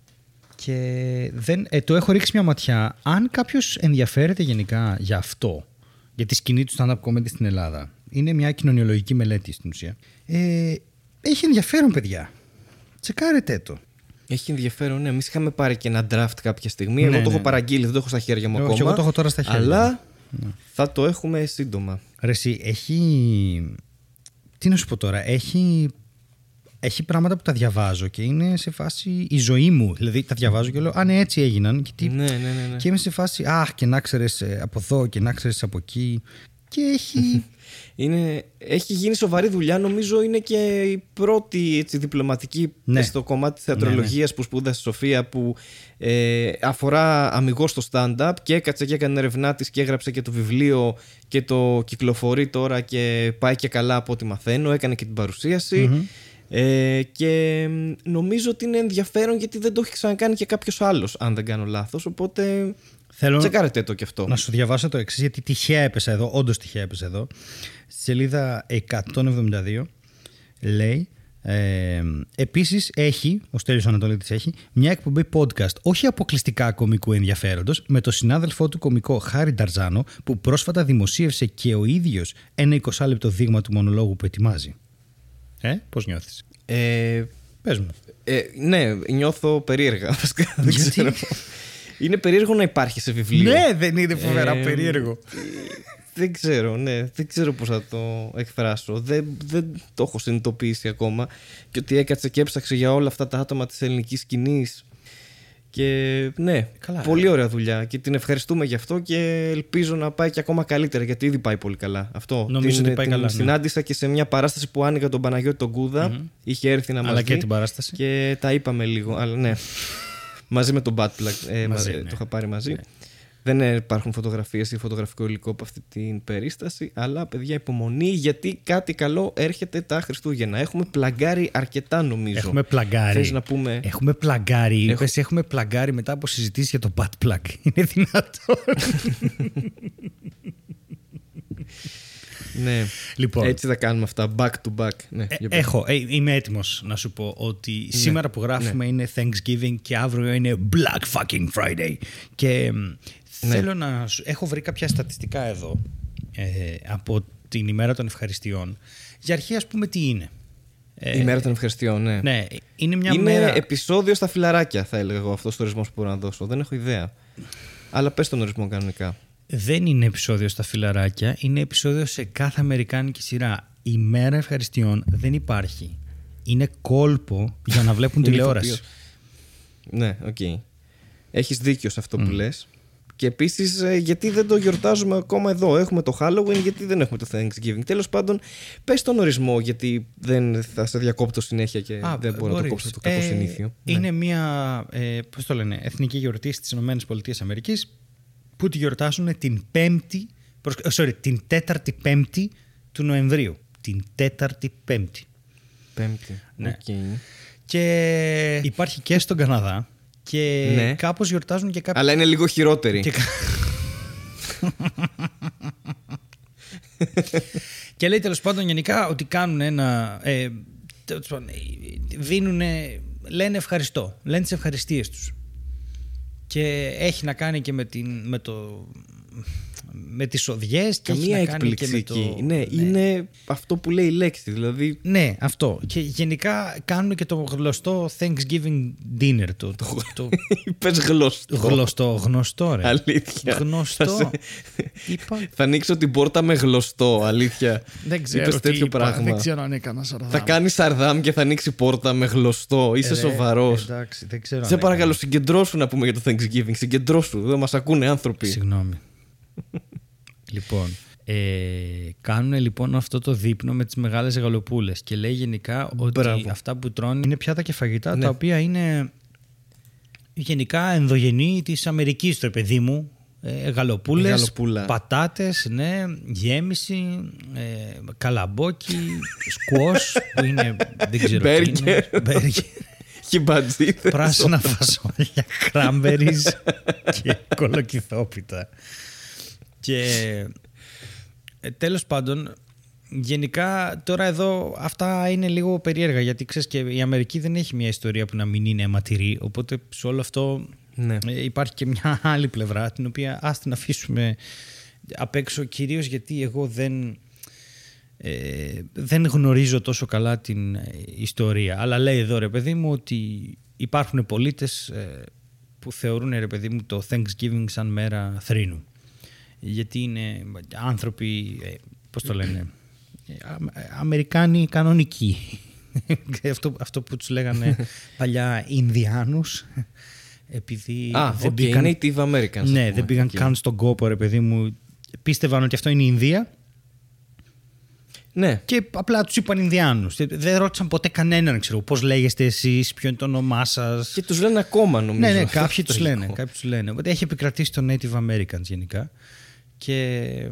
Και δεν, ε, το έχω ρίξει μια ματιά. Αν κάποιος ενδιαφέρεται γενικά για αυτό, για τη σκηνή του stand-up comedy στην Ελλάδα, είναι μια κοινωνιολογική μελέτη στην ουσία. Ε, έχει ενδιαφέρον, παιδιά. Τσεκάρετε το. Έχει ενδιαφέρον, ναι. Εμείς είχαμε πάρει και ένα draft κάποια στιγμή. Ναι, εγώ το ναι, έχω ναι. παραγγείλει, δεν το έχω στα χέρια μου Όχι, ακόμα. εγώ το έχω τώρα στα χέρια Αλλά θα το έχουμε σύντομα. Ρε εσύ, έχει... Τι να σου πω τώρα, έχει... Έχει πράγματα που τα διαβάζω και είναι σε φάση η ζωή μου. Δηλαδή τα διαβάζω και λέω, Α, ναι, έτσι έγιναν. Και, τι... Ναι, ναι, ναι. ναι. και είμαι σε φάση, Αχ, και να ξέρεις από εδώ και να ξέρεις από εκεί. Και έχει. Είναι, έχει γίνει σοβαρή δουλειά. Νομίζω είναι και η πρώτη έτσι, διπλωματική Ναι. στο κομμάτι της θεατρολογίας που σπούδασε η Σοφία που ε, αφορά αμυγός το stand-up και έκατσε και έκανε ερευνά της και έγραψε και το βιβλίο και το κυκλοφορεί τώρα και πάει και καλά από ό,τι μαθαίνω. Έκανε και την παρουσιαση Ε, και μ, νομίζω ότι είναι ενδιαφέρον γιατί δεν το έχει ξανακάνει και κάποιος άλλος αν δεν κάνω λάθος οπότε Θέλω τσεκάρετε το κι αυτό. να σου διαβάσω το εξής, γιατί τυχαία έπεσα εδώ. Όντως τυχαία έπεσα εδώ. Στη σελίδα 172 λέει. Ε, Επίσης έχει, ο Στέλιος Ανατολίτης έχει, μια εκπομπή podcast όχι αποκλειστικά κομικού ενδιαφέροντος με το συνάδελφό του κομικό Χάρη Νταρζάνο που πρόσφατα δημοσίευσε και ο ίδιος ένα 20 λεπτό δείγμα του μονολόγου που ετοιμάζει. Ε, πώς νιώθεις; Ε, Πες μου. Ε, ναι, νιώθω περίεργα. βασικά, δεν Γιατί; ξέρω. Είναι περίεργο να υπάρχει σε βιβλίο. Ναι, δεν είναι φοβερά Ε, περίεργο. Δεν ξέρω, ναι. Δεν ξέρω πώς θα το εκφράσω. Δεν, δεν το έχω συνειδητοποιήσει ακόμα. Και ότι έκατσε και έψαξε για όλα αυτά τα άτομα της ελληνικής σκηνής. Και ναι, Καλά, πολύ ωραία δουλειά. Και την ευχαριστούμε γι' αυτό και ελπίζω να πάει και ακόμα καλύτερα. Γιατί ήδη πάει πολύ καλά. Αυτό. Νομίζω την, ότι πάει την καλά, ναι. συνάντησα και σε μια παράσταση που άνοιγα τον Παναγιώτη τον κουδα Είχε έρθει να μας Αλλά δει. και την παράσταση. Και τα είπαμε λίγο, αλλά ναι. μαζί με τον Batplug. Ε, Μαζί, μα- ναι. Το είχα πάρει μαζί. Δεν υπάρχουν φωτογραφίες ή φωτογραφικό υλικό από αυτή την περίσταση. Αλλά παιδιά, υπομονή γιατί κάτι καλό έρχεται τα Χριστούγεννα. Έχουμε πλαγκάρει αρκετά νομίζω. Έχουμε πλαγκάρει. Θες να πούμε; Έχουμε πλαγκάρει. Έχω- Είπες, έχουμε πλαγκάρει μετά από συζητήσεις για το butt plug. Είναι δυνατόν. Ναι. λοιπόν, Έτσι θα κάνουμε αυτά. Back to back. Ναι, ε, για πες. έχω, ε, είμαι έτοιμος να σου πω ότι σήμερα που γράφουμε Ναι. είναι Thanksgiving και αύριο είναι Black fucking Friday. Και μ, Ναι. θέλω να. σου- Έχω βρει κάποια στατιστικά εδώ ε, από την ημέρα των ευχαριστειών. Για αρχή, ας πούμε, τι είναι; Ε, Η μέρα των ευχαριστειών, ναι. Ναι, είναι μια Είναι μέρα. επεισόδιο στα φιλαράκια, θα έλεγα εγώ αυτός ο ορισμό που μπορώ να δώσω. Δεν έχω ιδέα. Αλλά πες τον ορισμό κανονικά. Δεν είναι επεισόδιο στα φιλαράκια, είναι επεισόδιο σε κάθε αμερικάνικη σειρά. Η μέρα ευχαριστειών δεν υπάρχει. Είναι κόλπο για να βλέπουν Είναι τηλεόραση. ηθοποιός. Ναι, οκ. Έχεις δίκιο σε αυτό που λες. Και επίσης ε, γιατί δεν το γιορτάζουμε ακόμα εδώ; Έχουμε το Halloween, γιατί δεν έχουμε το Thanksgiving; Τέλος πάντων, πες τον ορισμό, γιατί δεν θα σε διακόπτω συνέχεια και Α, δεν μπορώ να το μπορείς. κόψω αυτό το κακό Ε, συνήθιο. Ναι. Είναι μια, ε, πώς το λένε, εθνική γιορτή στις ΗΠΑ που τη γιορτάζουν την πέμπτη, προσ- ε, sorry, την τέταρτη πέμπτη του Νοεμβρίου. Την τέταρτη πέμπτη. Πέμπτη. Ναι. Οκ. Και υπάρχει και στον Καναδά και Ναι. κάπως γιορτάζουν και κάποιοι... Αλλά είναι λίγο χειρότερη. Και, και λέει τέλος πάντων γενικά ότι κάνουν ένα. Ε, τέλος πάντων, ε, δίνουνε, λένε ευχαριστώ. Λένε τις ευχαριστίες τους. και έχει να κάνει και με, την, με το με τις οδιές και Καμία έχει να κάνει έκπληξη και με εκεί. το... Ναι, είναι αυτό που λέει η λέξη. Δηλαδή. Ναι, αυτό. Και γενικά κάνουν και το γνωστό Thanksgiving dinner. Το, το, το Πες γλωστό. γνωστό, γνωστό ρε. Αλήθεια. Θα, Γνωστό. σε- Είπα, θα ανοίξω την πόρτα με γλωστό. Αλήθεια. δεν ξέρω Είπες τι τέτοιο είπα. πράγμα. Δεν ξέρω αν έκανα σαρδάμ. Θα κάνει σαρδάμ και θα ανοίξει πόρτα με γλωστό. Είσαι Ε, ρε, σοβαρός. Εντάξει, δεν ξέρω. Σε αν παρακαλώ, συγκεντρώσου να πούμε για το Thanksgiving. Συγκεντρώσου. Δεν μας ακούνε άνθρωποι. Συγγνώμη. Λοιπόν, ε, κάνουν λοιπόν αυτό το δείπνο με τις μεγάλες γαλοπούλες και λέει γενικά ότι Μπράβο. αυτά που τρώνε είναι πιάτα και φαγητά Ναι. τα οποία είναι γενικά ενδογενή της Αμερικής το παιδί μου. Ε, γαλοπούλες, Γαλοπούλα. πατάτες, ναι, γέμιση, ε, καλαμπόκι, σκουός που είναι, δεν ξέρω τι είναι. Μπέργκερ. Μπέργκερ. Χιμπατζίδες. πράσινα φασόλια, κράμπερις και κολοκυθόπιτα. Και ε, τέλος πάντων, γενικά τώρα εδώ αυτά είναι λίγο περίεργα γιατί ξέρεις και η Αμερική δεν έχει μια ιστορία που να μην είναι αιματηρή οπότε σε όλο αυτό Ναι. ε, υπάρχει και μια άλλη πλευρά την οποία ας την αφήσουμε απ' έξω κυρίως γιατί εγώ δεν ε, δεν γνωρίζω τόσο καλά την ε, ιστορία. Αλλά λέει εδώ ρε παιδί μου ότι υπάρχουν πολίτες ε, που θεωρούν ρε παιδί μου το Thanksgiving σαν μέρα θρήνου. Γιατί είναι άνθρωποι, ε, πώς το λένε, ε, Α- Αμερικάνοι κανονικοί. αυτό, αυτό που τους λέγανε παλιά Ινδιάνους. Επειδή Α, δεν οκ, πήγαν, Native Americans. ας ναι, πούμε. δεν πήγαν Οκ. καν στον κόπο ρε παιδί μου. Πίστευαν ότι αυτό είναι η Ινδία Ναι. και απλά τους είπαν Ινδιάνους. Δεν ρώτησαν ποτέ κανέναν, ξέρω πώς λέγεστε εσείς, ποιο είναι το όνομά σας. Και τους λένε ακόμα νομίζω. Ναι, ναι, Αυτό κάποιοι το τους υλικό. λένε. Κάποιοι τους λένε. Οπότε έχει επικρατήσει το Native Americans γενικά. Και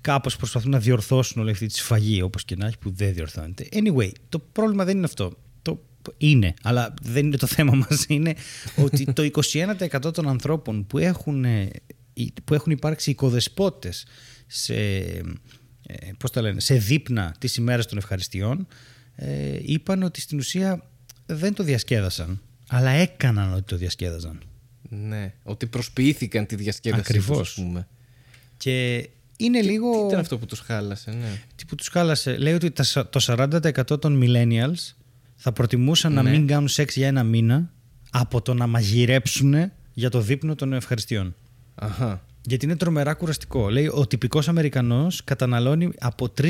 κάπως προσπαθούν να διορθώσουν όλη αυτή τη σφαγή, όπως και να έχει, που δεν διορθώνεται. Anyway, το πρόβλημα δεν είναι αυτό. Το είναι, αλλά δεν είναι το θέμα μας. Είναι ότι το 21% των ανθρώπων που έχουν, ε, που έχουν υπάρξει οικοδεσπότες σε, ε, πώς τα λένε, σε δείπνα τις ημέρες των ευχαριστειών ε, είπαν ότι στην ουσία δεν το διασκέδασαν αλλά έκαναν ότι το διασκέδαζαν. Ναι, ότι προσποιήθηκαν τη διασκέδαση Ακριβώς. Τους, ας πούμε. Και είναι λίγο... Τι ήταν αυτό που τους χάλασε, ναι. Τι που τους κάλασε. Λέει ότι τα σα- το 40% των millennials θα προτιμούσαν να Ναι. μην κάνουν σεξ για ένα μήνα από το να μαγειρέψουν για το δείπνο των ευχαριστειών. Αχα. Γιατί είναι τρομερά κουραστικό. Λέει ο τυπικός Αμερικανός καταναλώνει από 3.000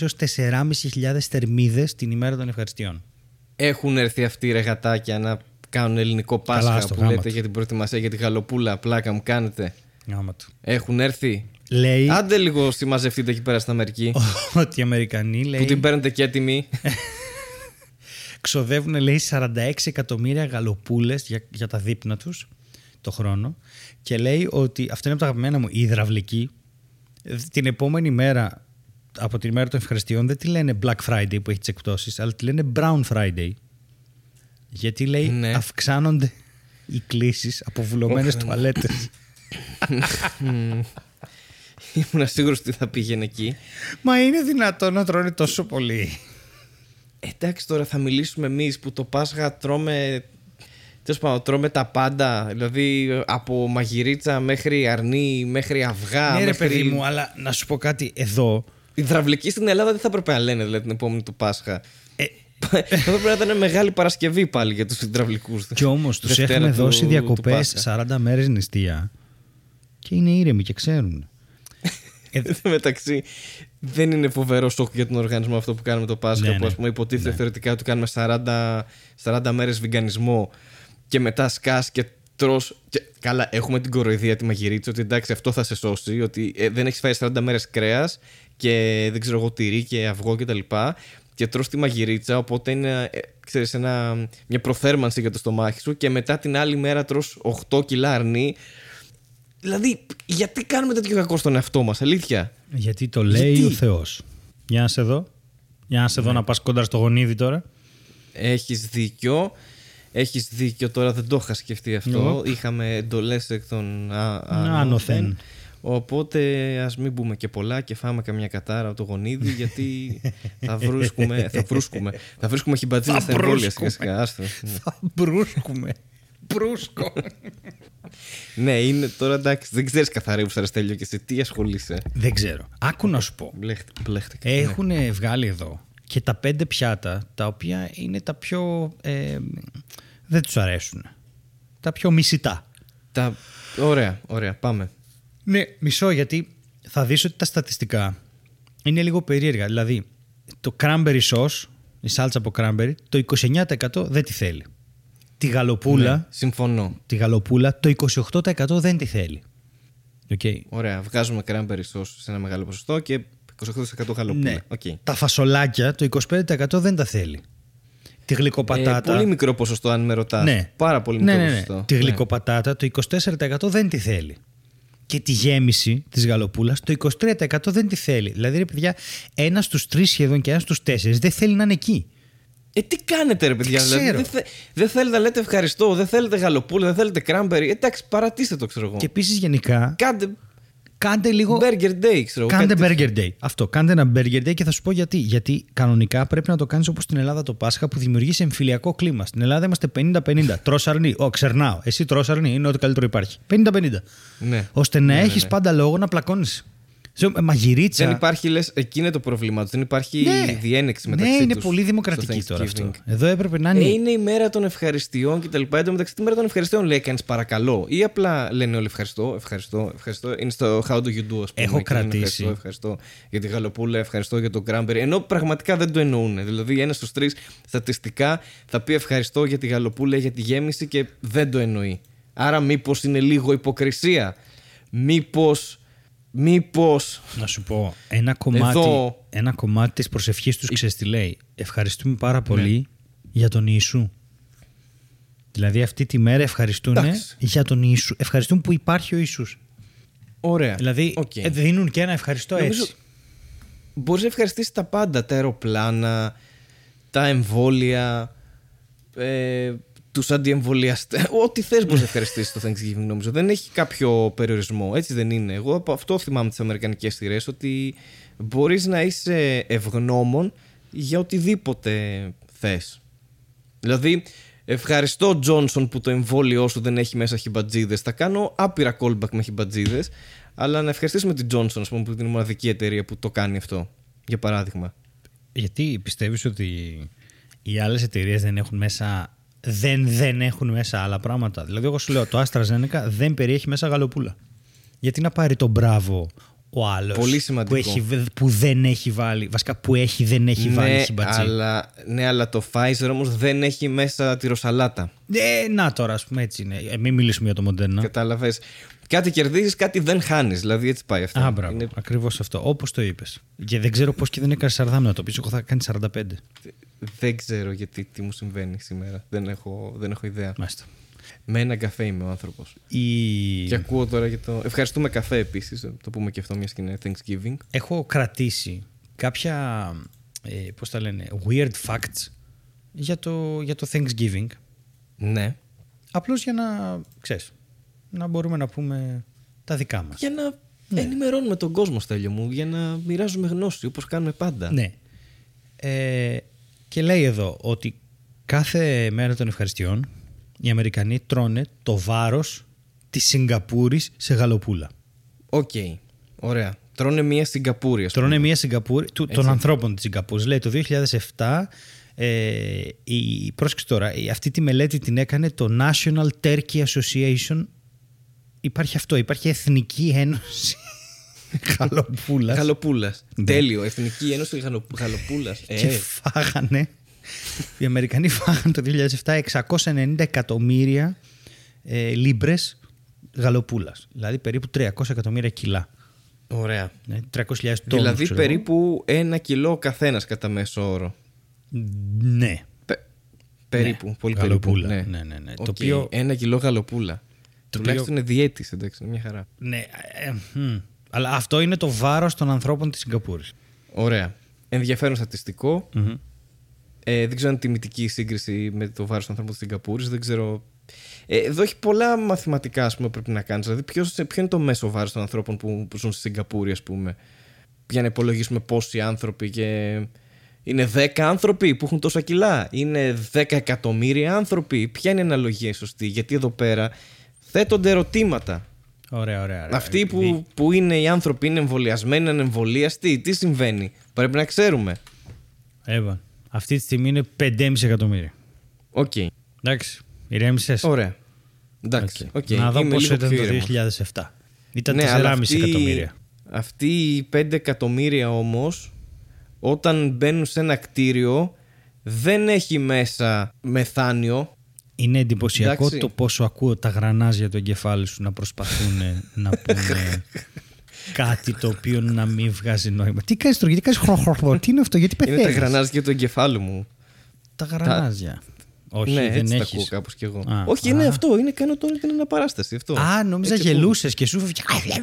έως 4.500 θερμίδες την ημέρα των ευχαριστειών. Έχουν έρθει αυτοί οι ρεγατάκια να κάνουν ελληνικό Καλά, Πάσχα στο που γάμα λέτε του. για την προετοιμασία για τη γαλοπούλα. Πλάκα μου κάνετε. Άμα του. Έχουν έρθει; Λέει Άντε λίγο συμμαζευτείτε εκεί πέρα στην Αμερική. ότι οι Αμερικανοί λέει, που την παίρνετε και έτοιμη. ξοδεύουν λέει 46 εκατομμύρια γαλοπούλες για, για τα δείπνα τους το χρόνο και λέει ότι αυτό είναι από τα αγαπημένα μου η υδραυλική ε, την επόμενη μέρα από την ημέρα των ευχαριστειών δεν τη λένε Black Friday που έχει τις εκπτώσεις αλλά τη λένε Brown Friday γιατί λέει Ναι. αυξάνονται οι κλήσεις από βουλωμένες τουαλέτες Ήμουν σίγουρος ότι θα πήγαινε εκεί. Μα είναι δυνατόν να τρώνε τόσο πολύ Εντάξει τώρα θα μιλήσουμε εμείς που το Πάσχα τρώμε. Τέλος πάντων, τρώμε τα πάντα. Δηλαδή από μαγειρίτσα μέχρι αρνί, μέχρι αυγά. Ναι ρε μέχρι... παιδί μου αλλά να σου πω κάτι εδώ Οι υδραυλικοί στην Ελλάδα δεν θα έπρεπε να λένε δηλαδή, την επόμενη του Πάσχα. Ε, θα έπρεπε να ήταν μεγάλη Παρασκευή πάλι για τους υδραυλικού. Κι όμως τους έχουμε δώσει διακοπές 40 μέρες νηστεία και είναι ήρεμοι και ξέρουν. Ε, Εν τω μεταξύ, δεν είναι φοβερό σοκ για τον οργανισμό αυτό που κάνουμε το Πάσχα. Ναι, που ναι. ας πούμε υποτίθεται θεωρητικά ότι κάνουμε 40, 40 μέρες βιγκανισμό και μετά σκάς και τρως Και, καλά, έχουμε την κοροϊδία τη μαγειρίτσα ότι εντάξει αυτό θα σε σώσει. Ότι ε, δεν έχεις φάει 40 μέρες κρέας και δεν ξέρω εγώ τυρί και αυγό κτλ. Και, και τρως τη μαγειρίτσα, οπότε είναι ε, ξέρεις, ένα, μια προθέρμανση για το στομάχι σου και μετά την άλλη μέρα τρως 8 κιλά αρνί. Δηλαδή, γιατί κάνουμε τέτοιο κακό στον εαυτό μας, αλήθεια; Γιατί το λέει Γιατί; ο Θεός. Για να σε δω. Για να σε Ναι. δω να πας κοντά στο γονίδι τώρα. Έχεις δίκιο. Έχεις δίκιο τώρα, δεν το είχα σκεφτεί αυτό. Εγώ. Είχαμε εντολές εκ των α- Άνωθεν. άνωθεν. Οπότε ας μην πούμε και πολλά και φάμε καμιά κατάρα από το γονίδι γιατί θα βρίσκουμε, θα βρίσκουμε, θα βρίσκουμε χιμπατζίδες Θα στα εμβόλια βρούσκουμε. σιγά σιγά. Άστο. Ναι. Θα μπρούσκουμε. Μπρούσκο. ναι, είναι τώρα εντάξει, δεν ξέρεις καθαρή που Στέλιο και σε τι ασχολείσαι. Δεν ξέρω. Άκου να σου πω. Μπλέχτηκα. Έχουν βγάλει εδώ και τα πέντε πιάτα τα οποία είναι τα πιο. Ε, δεν τους αρέσουν. Τα πιο μισητά. Τα... Ωραία, ωραία, πάμε. Ναι, μισό γιατί θα δεις ότι τα στατιστικά είναι λίγο περίεργα. Δηλαδή, το cranberry sauce, η σάλτσα από cranberry, το 29% δεν τη θέλει. Τη γαλοπούλα, ναι, συμφωνώ. Τη γαλοπούλα, το 28% δεν τη θέλει. Okay. Ωραία, βγάζουμε cranberry sauce σε ένα μεγάλο ποσοστό και 28% γαλοπούλα. Ναι. Okay. Τα φασολάκια, το 25% δεν τα θέλει. Τη γλυκοπατάτα. Ε, πολύ μικρό ποσοστό, αν με ρωτάς. Ναι. Πάρα πολύ μικρό ναι, ναι, ναι. ποσοστό. Τη γλυκοπατάτα, το 24% δεν τη θέλει. Και τη γέμιση της γαλοπούλας, το 23% δεν τη θέλει. Δηλαδή, ρε παιδιά, ένας στους τρεις σχεδόν και ένας στους τέσσερις δεν θέλει να είναι εκεί. Ε, τι κάνετε, ρε παιδιά. Δηλαδή, δεν, θε, δεν θέλετε να λέτε ευχαριστώ, δεν θέλετε γαλοπούλα, δεν θέλετε κράμπερι. Εντάξει, παρατήστε το, ξέρω εγώ. Και επίσης γενικά. Κάντε, κάντε λίγο. Burger day, ξέρω Κάντε burger day. Αυτό. Κάντε ένα burger day και θα σου πω γιατί. Γιατί κανονικά πρέπει να το κάνεις όπως στην Ελλάδα το Πάσχα που δημιουργείς εμφυλιακό κλίμα. Στην Ελλάδα είμαστε 50-50. Τρώ αρνί. Ω, ξερνάω. Εσύ τρώ αρνί. Είναι ό,τι καλύτερο υπάρχει. 50-50. Ναι. Ώστε να ναι, έχεις ναι, ναι. πάντα λόγο να πλακώνεις. Μαγειρίτσα. Δεν υπάρχει, λες, εκεί είναι το πρόβλημά τους. Δεν υπάρχει ναι. διένεξη μεταξύ Ναι, είναι τους πολύ δημοκρατική τώρα αυτό. Εδώ έπρεπε να είναι. Ε, είναι η μέρα των ευχαριστειών κτλ. Εν τω μεταξύ, τη μέρα των ευχαριστειών λέει κανείς παρακαλώ. Ή απλά λένε όλοι ευχαριστώ, ευχαριστώ, ευχαριστώ. Είναι στο How do you do, ας πούμε. Έχω κρατήσει. Ευχαριστώ, ευχαριστώ για τη γαλοπούλα, ευχαριστώ για το γκράμπερι. Ενώ πραγματικά δεν το εννοούν. Δηλαδή, ένας στους τρεις στατιστικά θα πει ευχαριστώ για τη γαλοπούλα, για τη γέμιση και δεν το εννοεί. Άρα, μήπως είναι λίγο υποκρισία; Μήπως Μήπως... Να σου πω, ένα κομμάτι, Εδώ... ένα κομμάτι της προσευχής τους ξέρεις τι λέει; Ευχαριστούμε πάρα πολύ ναι. για τον Ιησού. Δηλαδή αυτή τη μέρα ευχαριστούν για τον Ιησού. Ευχαριστούν που υπάρχει ο Ιησούς. Ωραία. Δηλαδή okay. δίνουν και ένα ευχαριστώ Νομίζω... έτσι. Μπορείς να ευχαριστήσεις τα πάντα. Τα αεροπλάνα, τα εμβόλια, ε, τους αντιεμβολιαστέ. Ό,τι θες μπορείς να ευχαριστήσεις το Thanksgiving, νομίζω. Δεν έχει κάποιο περιορισμό. Έτσι δεν είναι. Εγώ από αυτό θυμάμαι τις Αμερικανικές σειρέ, ότι μπορείς να είσαι ευγνώμων για οτιδήποτε θες. Δηλαδή, ευχαριστώ Τζόνσον που το εμβόλιο σου δεν έχει μέσα χιμπατζίδες. Θα κάνω άπειρα callback με χιμπατζίδες. Αλλά να ευχαριστήσουμε την Johnson, ας πούμε, που είναι η μοναδική εταιρεία που το κάνει αυτό. Για παράδειγμα. Γιατί πιστεύεις ότι οι άλλες εταιρείες δεν έχουν μέσα δεν, δεν έχουν μέσα άλλα πράγματα. Δηλαδή, εγώ σου λέω, το AstraZeneca δεν περιέχει μέσα γαλοπούλα. Γιατί να πάρει το μπράβο ο άλλος Πολύ σημαντικό. Που, έχει, που δεν έχει βάλει. Βασικά που έχει, δεν έχει ναι, βάλει χιμπατζή. Αλλά, ναι, αλλά το Pfizer όμως δεν έχει μέσα τη ροσαλάτα. Ε, να τώρα, ας πούμε έτσι είναι. Ε, μην μιλήσουμε για το Moderna. Κατάλαβες. Κάτι κερδίζεις, κάτι δεν χάνεις. Δηλαδή έτσι πάει αυτό. Α, μπράβο. Είναι... Ακριβώς αυτό. Όπως το είπες. Και δεν ξέρω πώς και δεν έκανε 40 να το πεις. Εγώ θα κάνει 45. Δεν ξέρω γιατί τι μου συμβαίνει σήμερα. Δεν έχω, δεν έχω ιδέα. Μάλιστα. Με ένα καφέ είμαι ο άνθρωπος. Η... Και ακούω τώρα για το. Ευχαριστούμε καφέ επίσης. Το πούμε και αυτό μιας και είναι Thanksgiving. Έχω κρατήσει κάποια. Ε, πώς τα λένε, weird facts για το, για το Thanksgiving. Ναι. Απλώς για να, ξέρεις, να μπορούμε να πούμε τα δικά μας. Για να ναι. ενημερώνουμε τον κόσμο, Στέλιο μου, για να μοιράζουμε γνώση, όπως κάνουμε πάντα. Ναι. Ε, και λέει εδώ ότι κάθε μέρα των ευχαριστειών οι Αμερικανοί τρώνε το βάρος της Σιγκαπούρης σε γαλοπούλα. OK. Okay. Ωραία. Τρώνε μία Σιγκαπούρη. Τρώνε μία Σιγκαπούρη του, των ανθρώπων της Σιγκαπούρης. Λέει το 2007 ε, η, πρόσεξε τώρα, αυτή τη μελέτη την έκανε το National Turkey Association. Υπάρχει αυτό, υπάρχει Εθνική Ένωση Γαλοπούλας. Γαλοπούλας. Ναι. Τέλειο, Εθνική Ένωση Γαλοπούλας. Ε. Και φάγανε, οι Αμερικανοί φάγανε το 2007 690 εκατομμύρια ε, λίμπρες γαλοπούλας. Δηλαδή περίπου 300 εκατομμύρια κιλά. Ωραία. 300.000 τόνους. Δηλαδή περίπου ένα κιλό καθένας κατά μέσο όρο. Ναι. Πε, περίπου. Ναι. Πολύ γαλοπούλα. περίπου. Ναι, ναι, ναι. Okay. Το οποίο... Ένα κιλό γαλοπούλα. Το Τουλάχιστον είναι διέτη, εντάξει, είναι μια χαρά. Ναι. Ε, ε, αλλά αυτό είναι το βάρος των ανθρώπων της Σιγκαπούρης. Ωραία. Ενδιαφέρον στατιστικό. Mm-hmm. Ε, δεν ξέρω αν τιμητική σύγκριση με το βάρος των ανθρώπων της Σιγκαπούρης. Δεν ξέρω. Ε, εδώ έχει πολλά μαθηματικά ας πούμε, πρέπει να κάνεις. Δηλαδή, ποιος, ποιο είναι το μέσο βάρος των ανθρώπων που, που ζουν στη Σιγκαπούρη, ας πούμε, για να υπολογίσουμε πόσοι άνθρωποι και Είναι 10 άνθρωποι που έχουν τόσα κιλά; Είναι 10 εκατομμύρια άνθρωποι; Ποια είναι η αναλογία σωστή; Γιατί εδώ πέρα θέτονται ερωτήματα. Ωραία, ωραία. ωραία. Αυτοί που, που είναι οι άνθρωποι είναι εμβολιασμένοι, είναι ανεμβολίαστοι. Τι συμβαίνει; Πρέπει να ξέρουμε. Εύα. Αυτή τη στιγμή είναι 5,5 εκατομμύρια. OK. Okay. Εντάξει. Ηρέμησες. Ωραία. Εντάξει. Okay. Okay. Να δω πώς ήταν το 2007. Ήταν ναι, 4,5 εκατομμύρια. Αυτοί οι 5 εκατομμύρια όμως, όταν μπαίνουν σε ένα κτίριο, δεν έχει μέσα μεθάνιο. Είναι εντυπωσιακό το πόσο ακούω τα γρανάζια του εγκεφάλου σου να προσπαθούν να πούνε κάτι το οποίο να μην βγάζει νόημα. Τι κάνεις τώρα, γιατί κάνεις χρόνο, τι είναι αυτό, γιατί πεθαίνει. Είναι τα γρανάζια του εγκεφάλου μου. Τα γρανάζια. Όχι, ναι, δεν έτσι έχεις. τα ακούω κάπως κι εγώ. Α, Όχι, είναι αυτό. Είναι κάνω τώρα την αναπαράσταση. Αυτό. Α, νόμιζα γελούσες και σου φεύγει.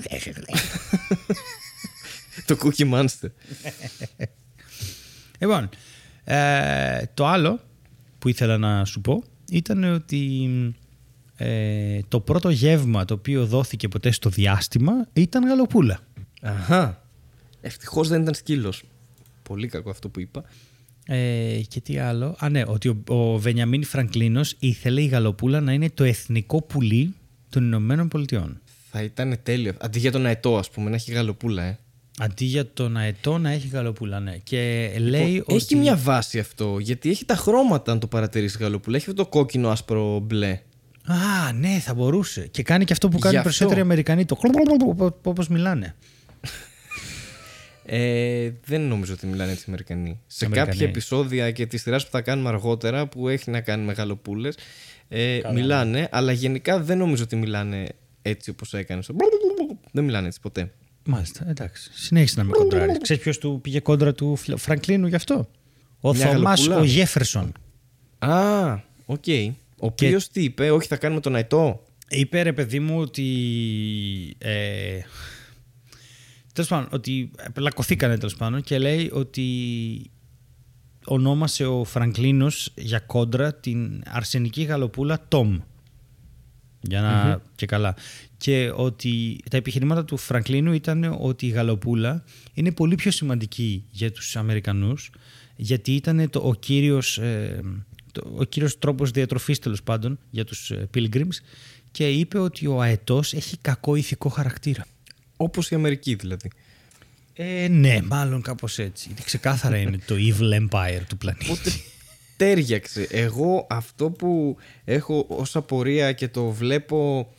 το cookie monster. λοιπόν, ε, το άλλο που ήθελα να σου πω ήταν ότι ε, το πρώτο γεύμα το οποίο δόθηκε ποτέ στο διάστημα ήταν γαλοπούλα. Αχα. Ευτυχώς δεν ήταν σκύλος. Πολύ κακό αυτό που είπα. Ε, και τι άλλο; Α, ναι, ότι ο, ο Βενιαμίν Φραγκλίνος ήθελε η γαλοπούλα να είναι το εθνικό πουλί των Ηνωμένων Πολιτειών. Θα ήταν τέλειο. Αντί για τον αετό, ας πούμε, να έχει γαλοπούλα, ε. Αντί για τον αετό να έχει γαλοπούλα, ναι. Και λέει λοιπόν, ότι... Έχει μια βάση αυτό, γιατί έχει τα χρώματα αν το παρατηρήσει γαλοπούλα. Έχει αυτό το κόκκινο, άσπρο, μπλε. Α, ναι, θα μπορούσε. Και κάνει και αυτό που κάνουν οι περισσότεροι Αμερικανοί. Το όπως μιλάνε. Ε, δεν νομίζω ότι μιλάνε έτσι οι Αμερικανοί. Σε κάποια επεισόδια και τη σειράς που θα κάνουμε αργότερα, που έχει να κάνει με γαλοπούλες, ε, μιλάνε, αλλά γενικά δεν νομίζω ότι μιλάνε έτσι όπως έκανες. Δεν μιλάνε έτσι ποτέ. Μάλιστα, εντάξει. Συνέχισε να με κοντράρεις. Ξέρεις ποιος του πήγε κόντρα του Φραγκλίνου γι' αυτό; Ο Θωμάς ο Γέφερσον. Α, OK. Okay. Ο οποίος τι είπε, Όχι, θα κάνουμε τον Αιτό. Είπε ρε παιδί μου ότι. Ε, τέλος πάντων, ότι πλακωθήκανε τέλος πάντων και λέει ότι ονόμασε ο Φραγκλίνος για κόντρα την αρσενική γαλοπούλα Τόμ. Για να. και καλά. Και ότι τα επιχειρήματα του Φραγκλίνου ήταν ότι η γαλοπούλα είναι πολύ πιο σημαντική για τους Αμερικανούς γιατί ήταν το, ο κύριος, ε, το, ο κύριος τρόπος διατροφής τέλος πάντων για τους ε, Pilgrims και είπε ότι ο αετός έχει κακό ηθικό χαρακτήρα. Όπως η Αμερική δηλαδή. Ε, ναι, μάλλον κάπως έτσι. Γιατί ξεκάθαρα είναι το evil empire του πλανήτη. Οπότε τέριαξε. Εγώ αυτό που έχω ως απορία και το βλέπω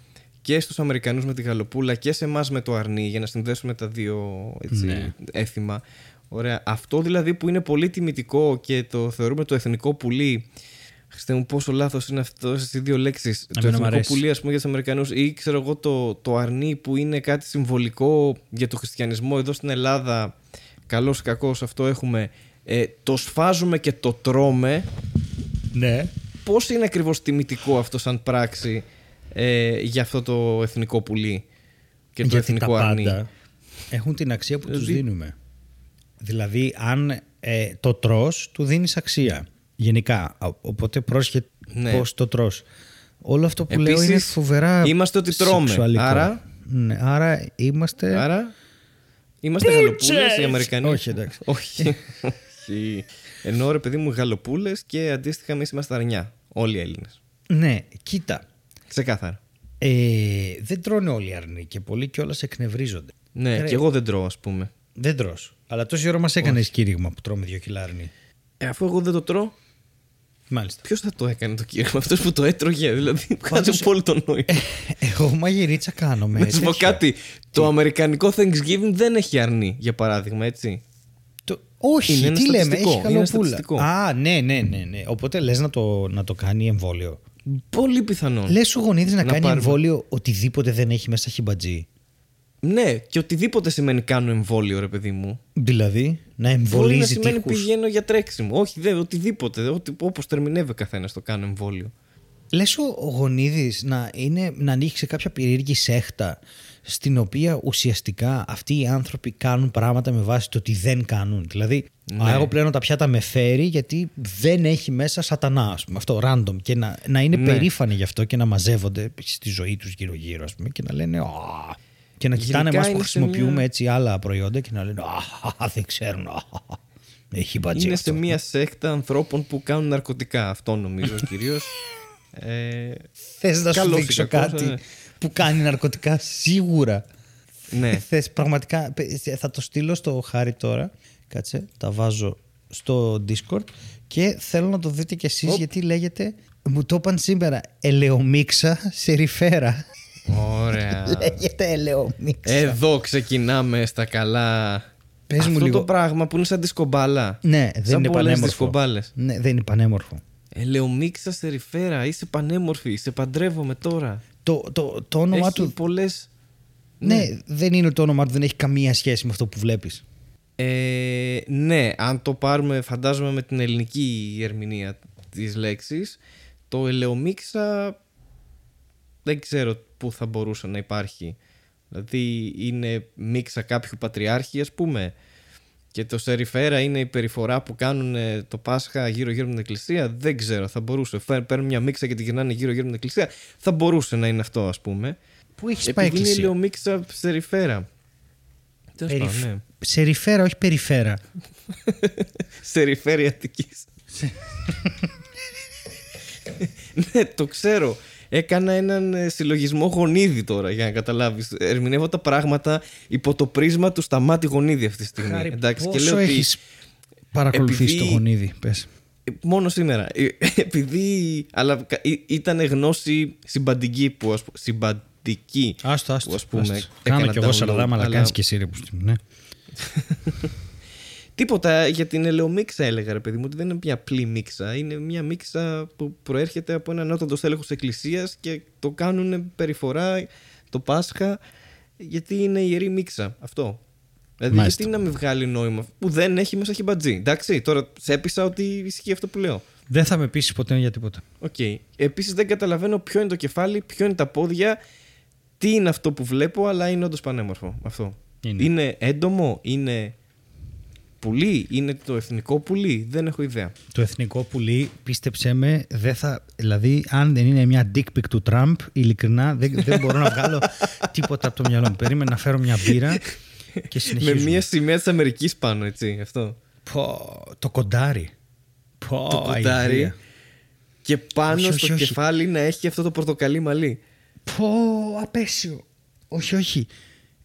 και στους Αμερικανούς με τη γαλοπούλα και σε εμάς με το αρνί για να συνδέσουμε τα δύο έτσι, ναι. έθιμα. Ωραία. Αυτό δηλαδή που είναι πολύ τιμητικό και το θεωρούμε το εθνικό πουλί Χριστέ μου, πόσο λάθος είναι αυτός στι δύο λέξεις. Το εθνικό πουλί, ας πούμε, για τους Αμερικανούς, ή ξέρω εγώ το, το αρνί που είναι κάτι συμβολικό για το χριστιανισμό εδώ στην Ελλάδα. Καλός ή κακός, αυτό έχουμε. Ε, το σφάζουμε και το τρώμε. Ναι. Πώς είναι ακριβώς τιμητικό αυτό σαν πράξη ε, για αυτό το εθνικό πουλί και το Γιατί εθνικό τα αρνί; Πάντα έχουν την αξία που τους δίνουμε. Δηλαδή, αν ε, το τρως, του δίνεις αξία. Γενικά. Οπότε πρόσχε ναι. πώς το τρως. Όλο αυτό που Επίσης, λέω είναι φοβερά Είμαστε ότι τρώμε. σεξουαλικό. Άρα, Ναι, άρα είμαστε... άρα; Είμαστε γαλοπούλες οι Αμερικανοί; Όχι, εντάξει. Όχι. Όχι. Ενώ ρε παιδί μου γαλοπούλες και αντίστοιχα εμείς είμαστε αρνιά. Όλοι οι Έλληνες. Ναι, κοίτα. Ξεκάθαρα. Ε, δεν τρώνε όλοι οι αρνοί και πολλοί κιόλας εκνευρίζονται. Ναι, Ρε. και εγώ δεν τρώω, ας πούμε. Δεν τρως. Αλλά τόση ώρα μας έκανε κήρυγμα που τρώμε δύο κιλά αρνή. Ε, αφού εγώ δεν το τρώω, Μάλιστα. ποιος θα το έκανε το κήρυγμα, αυτός που το έτρωγε, δηλαδή. Κάτι Πάντως- πολύ το νόημα. Εγώ μαγειρίτσα κάνω με. Να σου πω τέτοια. κάτι. Το αμερικανικό Thanksgiving δεν έχει αρνί, για παράδειγμα, έτσι. Το... Όχι, Είναι ένα τι λέμε, στατιστικό, έχει είναι ένα γαλοπούλα. στατιστικό. Α, ναι, ναι, ναι, ναι. Οπότε λες να το, να το κάνει εμβόλιο. Πολύ πιθανό. Λες ο γονίδι να, Να κάνει πάρουμε. εμβόλιο οτιδήποτε δεν έχει μέσα χιμπατζή. Ναι, και οτιδήποτε σημαίνει κάνω εμβόλιο, ρε παιδί μου. Δηλαδή, να Μπορεί να εμβολίζει σημαίνει τείχους. πηγαίνω για τρέξιμο. Όχι, δε, οτιδήποτε. Ότι, όπως τερμινεύει ο καθένας το κάνω εμβόλιο. Λες ο, ο Γονίδης να, είναι, να ανήκει σε κάποια περίεργη σέχτα στην οποία ουσιαστικά αυτοί οι άνθρωποι κάνουν πράγματα με βάση το ότι δεν κάνουν. Δηλαδή, Ναι. α, εγώ πλένω τα πιάτα με Fairy γιατί δεν έχει μέσα σατανά, ας πούμε. Αυτό, random. Και να, να είναι Ναι. περήφανοι γι' αυτό και να μαζεύονται στη ζωή τους γύρω-γύρω, ας πούμε, και να λένε. «Α». Και να κοιτάνε Γενικά εμά που είναι σε χρησιμοποιούμε μια- έτσι άλλα προϊόντα και να λένε Α, δεν ξέρουν. α». Έχει χιμπατζή είναι αυτό. σε μια σέκτα ανθρώπων που κάνουν ναρκωτικά. Αυτό νομίζω κυρίως. Ε, Θες να σου Καλός ή δείξω κακός, κάτι; ναι. Που κάνει ναρκωτικά σίγουρα. ναι. Θες πραγματικά, παι- θα το στείλω στο Χάρη τώρα. Κάτσε, τα βάζω στο Discord και θέλω να το δείτε κι εσείς Οπ. γιατί λέγεται, μου το είπαν σήμερα, ελαιομίξα σεριφέρα. Ωραία. λέγεται ελαιομίξα. Εδώ ξεκινάμε στα καλά. Πες μου Αυτό λίγο. το πράγμα που είναι σαν δισκομπάλα. ναι, δεν σαν είναι πολλές πανέμορφο. δισκομπάλες. Ναι, δεν είναι πανέμορφο. Ελαιομίξα σε ρηφέρα, είσαι πανέμορφη, σε παντρεύομαι τώρα. Το, το, το όνομά Έχει του, πολλές... ναι, δεν είναι το όνομά του, δεν έχει καμία σχέση με αυτό που βλέπεις. Ε, ναι, αν το πάρουμε φαντάζομαι με την ελληνική ερμηνεία της λέξης, το ελαιομίξα δεν ξέρω πού θα μπορούσε να υπάρχει. Δηλαδή είναι μίξα κάποιου πατριάρχη ας πούμε και το σεριφέρα είναι η περιφορά που κάνουν ε, το Πάσχα γύρω-γύρω με την εκκλησία. Δεν ξέρω, θα μπορούσε. Φέρ- Παίρνουν μια μίξα και την γυρνάνε γύρω-γύρω με την εκκλησία. Θα μπορούσε να είναι αυτό ας πούμε. Πού έχεις πάει Επειδή είναι εκκλησία; ελαιομίξα σεριφέρα. Τέλος Περιφ... πάντων, ναι. Σεριφέρα, όχι περιφέρα. Σεριφέρη Αττικής. ναι, το ξέρω. Έκανα έναν ε, συλλογισμό γονίδι τώρα για να καταλάβεις. Ερμηνεύω τα πράγματα υπό το πρίσμα του σταμάτη γονίδι αυτή τη στιγμή. Χάρη, Εντάξει, και πόσο λέω ότι έχεις παρακολουθήσει επειδή- το γονίδι, πες. ε, μόνο σήμερα. Ε, Επειδή αλλά κα- ή- ήταν γνώση συμπαντική που ας, που- συμπαντική Άστο, άστο. που ας πούμε άστο. έκανα Κάνω κι εγώ download, σαρδάμα, αλλά αλλά- κάνεις και εσύ ρε που στη- ναι. Τίποτα για την ελαιομίξα έλεγα ρε παιδί μου ότι δεν είναι μια απλή μίξα. Είναι μια μίξα που προέρχεται από έναν ανώτατο στέλεχος της εκκλησίας και το κάνουν περιφορά το Πάσχα γιατί είναι ιερή μίξα. Αυτό. Δηλαδή Μάλιστα. γιατί να μην βγάλει νόημα που δεν έχει μέσα χιμπατζή. Εντάξει, τώρα σε έπεισα ότι ισχύει αυτό που λέω. Δεν θα με πείσει ποτέ για τίποτα. Οκ. Επίσης δεν καταλαβαίνω ποιο είναι το κεφάλι, ποιο είναι τα πόδια, τι είναι αυτό που βλέπω, αλλά είναι όντως πανέμορφο. Αυτό. Είναι. είναι έντομο, είναι πουλί, είναι το εθνικό πουλί, δεν έχω ιδέα. Το εθνικό πουλί, πίστεψέ με, δεν θα. Δηλαδή, αν δεν είναι μια dick pic του Τραμπ, ειλικρινά δεν, δεν μπορώ να βγάλω τίποτα από το μυαλό μου. Περίμενα να φέρω μια μπύρα και Με συνεχίζουμε. μια σημαία της Αμερικής πάνω, έτσι, αυτό. Πω, το κοντάρι. Πω, το κοντάρι. αηδία. Και πάνω Όχι, όχι, στο όχι. κεφάλι να έχει αυτό το πορτοκαλί μαλλί. Πω, απέσιο. Όχι, όχι.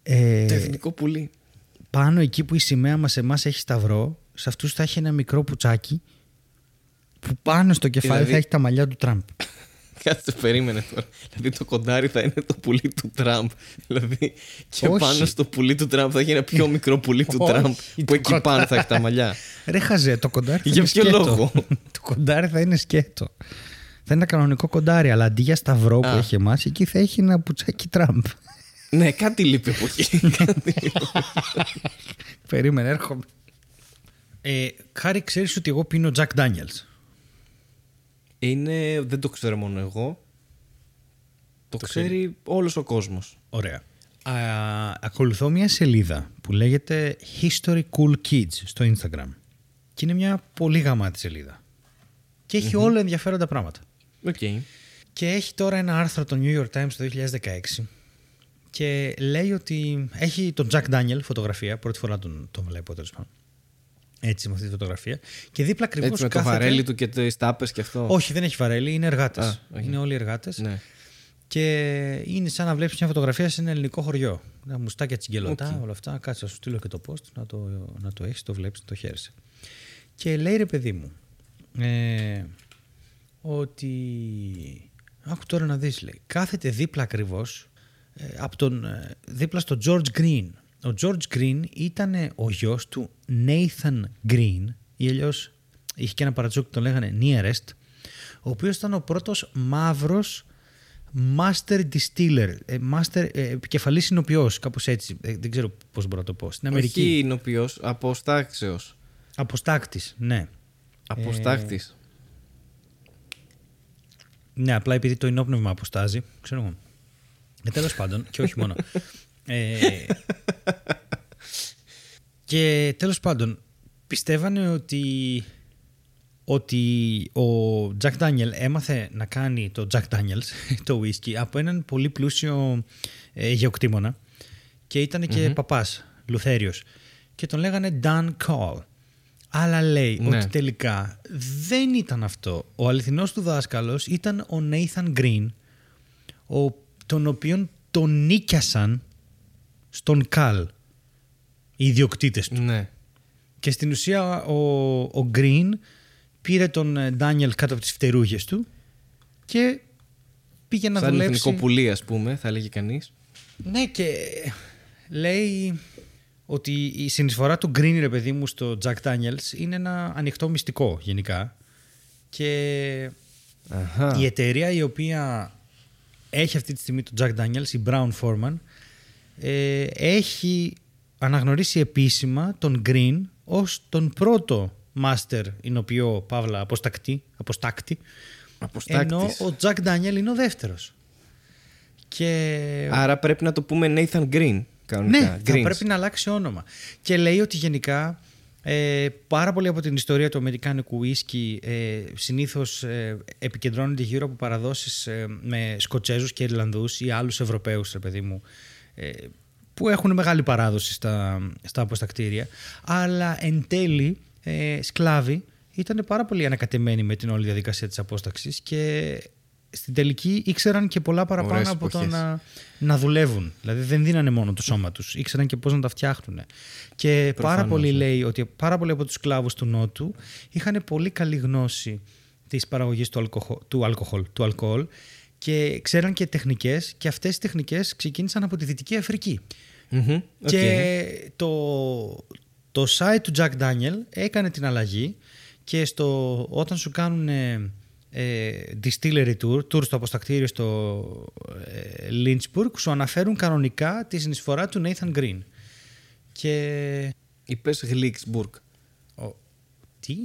Ε, Το εθνικό πουλί. Πάνω εκεί που η σημαία μας εμάς έχει σταυρό, σε αυτούς θα έχει ένα μικρό πουτσάκι που πάνω στο κεφάλι Δηλαδή- θα έχει τα μαλλιά του Τραμπ. Κάτσε, περίμενε τώρα. Δηλαδή το κοντάρι θα είναι το πουλί του Τραμπ. Δηλαδή και Όχι. πάνω στο πουλί του Τραμπ θα έχει ένα πιο μικρό πουλί του Όχι, Τραμπ το που εκεί κοντάρι. πάνω θα έχει τα μαλλιά. Ρε χαζέ, το κοντάρι θα Για είναι ποιο σκέτο. λόγο; το κοντάρι θα είναι σκέτο. Θα είναι ένα κανονικό κοντάρι, αλλά αντί για σταυρό που Α. έχει εμάς, εκεί θα έχει ένα πουτσάκι Τραμπ. Ναι, κάτι λείπει από εκεί. Κάτι λείπει. Περίμενε, έρχομαι. Ε, Χάρη, ξέρεις ότι εγώ πίνω Jack Daniels. είναι, δεν το ξέρω μόνο εγώ. Το, ξέρει όλος ο κόσμος. Ωραία. Α, ακολουθώ μια σελίδα που λέγεται History Cool Kids στο Instagram. Και είναι μια πολύ γαμάτη σελίδα. Και εχει όλο ενδιαφέροντα πράγματα. Οκ. Και έχει τώρα ένα άρθρο το New York Times το 2016 και λέει ότι έχει τον Jack Daniel φωτογραφία, πρώτη φορά τον, τον βλέπω τέλος πάντων. Έτσι με αυτή τη φωτογραφία. Και δίπλα ακριβώς Έτσι με το βαρέλι του και τις τάπες και αυτό. Όχι, δεν έχει βαρέλι, είναι εργάτες. Α, όχι. Είναι όλοι εργάτες. Ναι. Και είναι σαν να βλέπεις μια φωτογραφία σε ένα ελληνικό χωριό. Τα μουστάκια τσιγκελωτά, όλα αυτά. Κάτσε να σου στείλω και το post να το, να το έχεις, το βλέπεις, το χαίρεσαι. Και λέει ρε παιδί μου, ε, ότι. Άκου τώρα να δεις λέει. Κάθεται δίπλα ακριβώς ε, από τον, ε, δίπλα στο George Green. Ο George Green ήταν ο γιος του Nathan Green ή αλλιώς είχε και ένα παρατσούκι που τον λέγανε Nearest ο οποίος ήταν ο πρώτος μαύρος master distiller, ε, master ε, επικεφαλής συνοποιός, κάπως έτσι, ε, δεν ξέρω πώς μπορώ να το πω. Στην Αμερική. Όχι εινοποιός, αποστάξεως. Αποστάκτης, ναι. Αποστάκτης. Ναι, απλά επειδή το ενόπνευμα αποστάζει, ξέρω εγώ. Ε, τέλος πάντων, και όχι μόνο. Ε, και τέλος πάντων, πιστεύανε ότι, ότι ο Jack Daniel έμαθε να κάνει το Jack Daniels, το whisky, από έναν πολύ πλούσιο ε, γεωκτήμονα και ήταν και παπάς, Λουθέριος. Και τον λέγανε Dan Call. Αλλά λέει Ναι. ότι τελικά δεν ήταν αυτό. Ο αληθινός του δάσκαλος ήταν ο Nathan Green, ο, τον οποίον τον νίκιασαν στον Καλ οι ιδιοκτήτες του. Ναι. Και στην ουσία ο, ο Green πήρε τον ε, Daniel κάτω από τις φτερούγες του και πήγε να Σαν δουλέψει. εθνικό πουλί, ας πούμε, θα έλεγε κανείς. Ναι και λέει ότι η συνεισφορά του Green ρε παιδί μου στο Jack Daniels είναι ένα ανοιχτό μυστικό γενικά και Αχα. η εταιρεία η οποία έχει αυτή τη στιγμή τον Jack Daniels, η Brown Foreman ε, έχει αναγνωρίσει επίσημα τον Green ως τον πρώτο master εινοποιό Παύλα αποστακτή, αποστάκτη Αποστάκτης. ενώ ο Jack Daniel είναι ο δεύτερος και Άρα πρέπει να το πούμε Nathan Green. Κανονικά. ναι, θα Greens. πρέπει να αλλάξει όνομα. Και λέει ότι γενικά ε, πάρα πολύ από την ιστορία του Αμερικάνικου whisky ε, συνήθως ε, επικεντρώνεται γύρω από παραδόσεις ε, με Σκοτσέζους και Ιρλανδούς ή άλλους Ευρωπαίους, ρε παιδί μου, ε, που έχουν μεγάλη παράδοση στα, στα αποστακτήρια. Αλλά εν τέλει ε, σκλάβοι ήταν πάρα πολύ ανακατεμένοι με την όλη διαδικασία της απόσταξης και στην τελική ήξεραν και πολλά παραπάνω Ωραίες από το εποχές. να, να δουλεύουν. Δηλαδή δεν δίνανε μόνο το σώμα τους, ήξεραν και πώς να τα φτιάχνουν. Και πάρα Προφανώς, πολύ ναι. λέει ότι πάρα πολλοί από τους σκλάβους του Νότου είχαν πολύ καλή γνώση της παραγωγής του, αλκοχο- του, αλκοόλ, του αλκοόλ και ξέραν και τεχνικές και αυτές οι τεχνικές ξεκίνησαν από τη Δυτική Αφρική. Μμμ, οκ. Και το, το site του Jack Daniel έκανε την αλλαγή και στο, όταν σου κάνουν ε, ε, distillery tour, tour στο αποστακτήριο στο ε, Lynchburg, σου αναφέρουν κανονικά τη συνεισφορά του Nathan Green. Και... Είπες Γλίξμπουργκ. Ο, τι;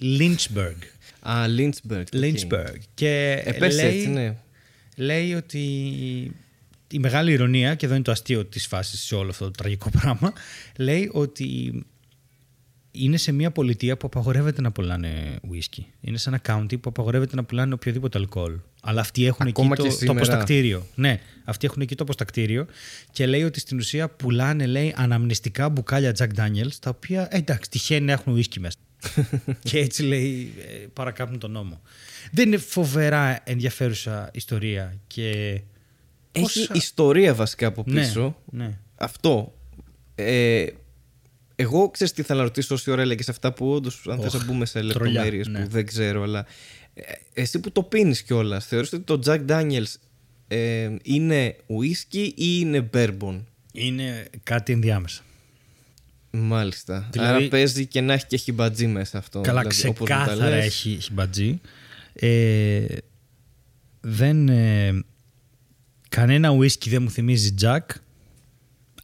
Lynchburg. Α, Lynchburg. οκ. Lynchburg. Και Ε, πες λέει, έτσι, ναι. λέει ότι η μεγάλη ειρωνεία, και εδώ είναι το αστείο της φάσης σε όλο αυτό το τραγικό πράγμα, λέει ότι είναι σε μια πολιτεία που απαγορεύεται να πουλάνε whisky. Είναι σε ένα county που απαγορεύεται να πουλάνε οποιοδήποτε αλκοόλ. Αλλά αυτοί έχουν Ακόμα εκεί και το, το σήμερα. αποστακτήριο. Ναι, αυτοί έχουν εκεί το αποστακτήριο και λέει ότι στην ουσία πουλάνε λέει, αναμνηστικά μπουκάλια Jack Daniels, τα οποία ε, εντάξει, τυχαίνει να έχουν whisky μέσα. και έτσι λέει ε, παρακάπτουν τον νόμο. Δεν είναι φοβερά ενδιαφέρουσα ιστορία και... Έχει Όσα- ιστορία βασικά από Ναι, πίσω. ναι. Αυτό. Ε, εγώ ξέρεις τι θα να ρωτήσω όση ώρα έλεγες αυτά που όντως, αν θες Οχ, να μπούμε σε τρολιά, λεπτομέρειες ναι. που δεν ξέρω, αλλά ε, εσύ που το πίνεις κιόλας, θεωρείς ότι το Jack Daniels ε, είναι whisky ή είναι bourbon; Είναι κάτι ενδιάμεσα. Μάλιστα. Δηλαδή- Άρα παίζει και να έχει και χιμπατζή μέσα αυτό. Καλά, δηλαδή, όπως μου τα ξεκάθαρα λες. έχει, έχει χιμπατζή. Ε, δεν, ε, κανένα whisky δεν μου θυμίζει Jack,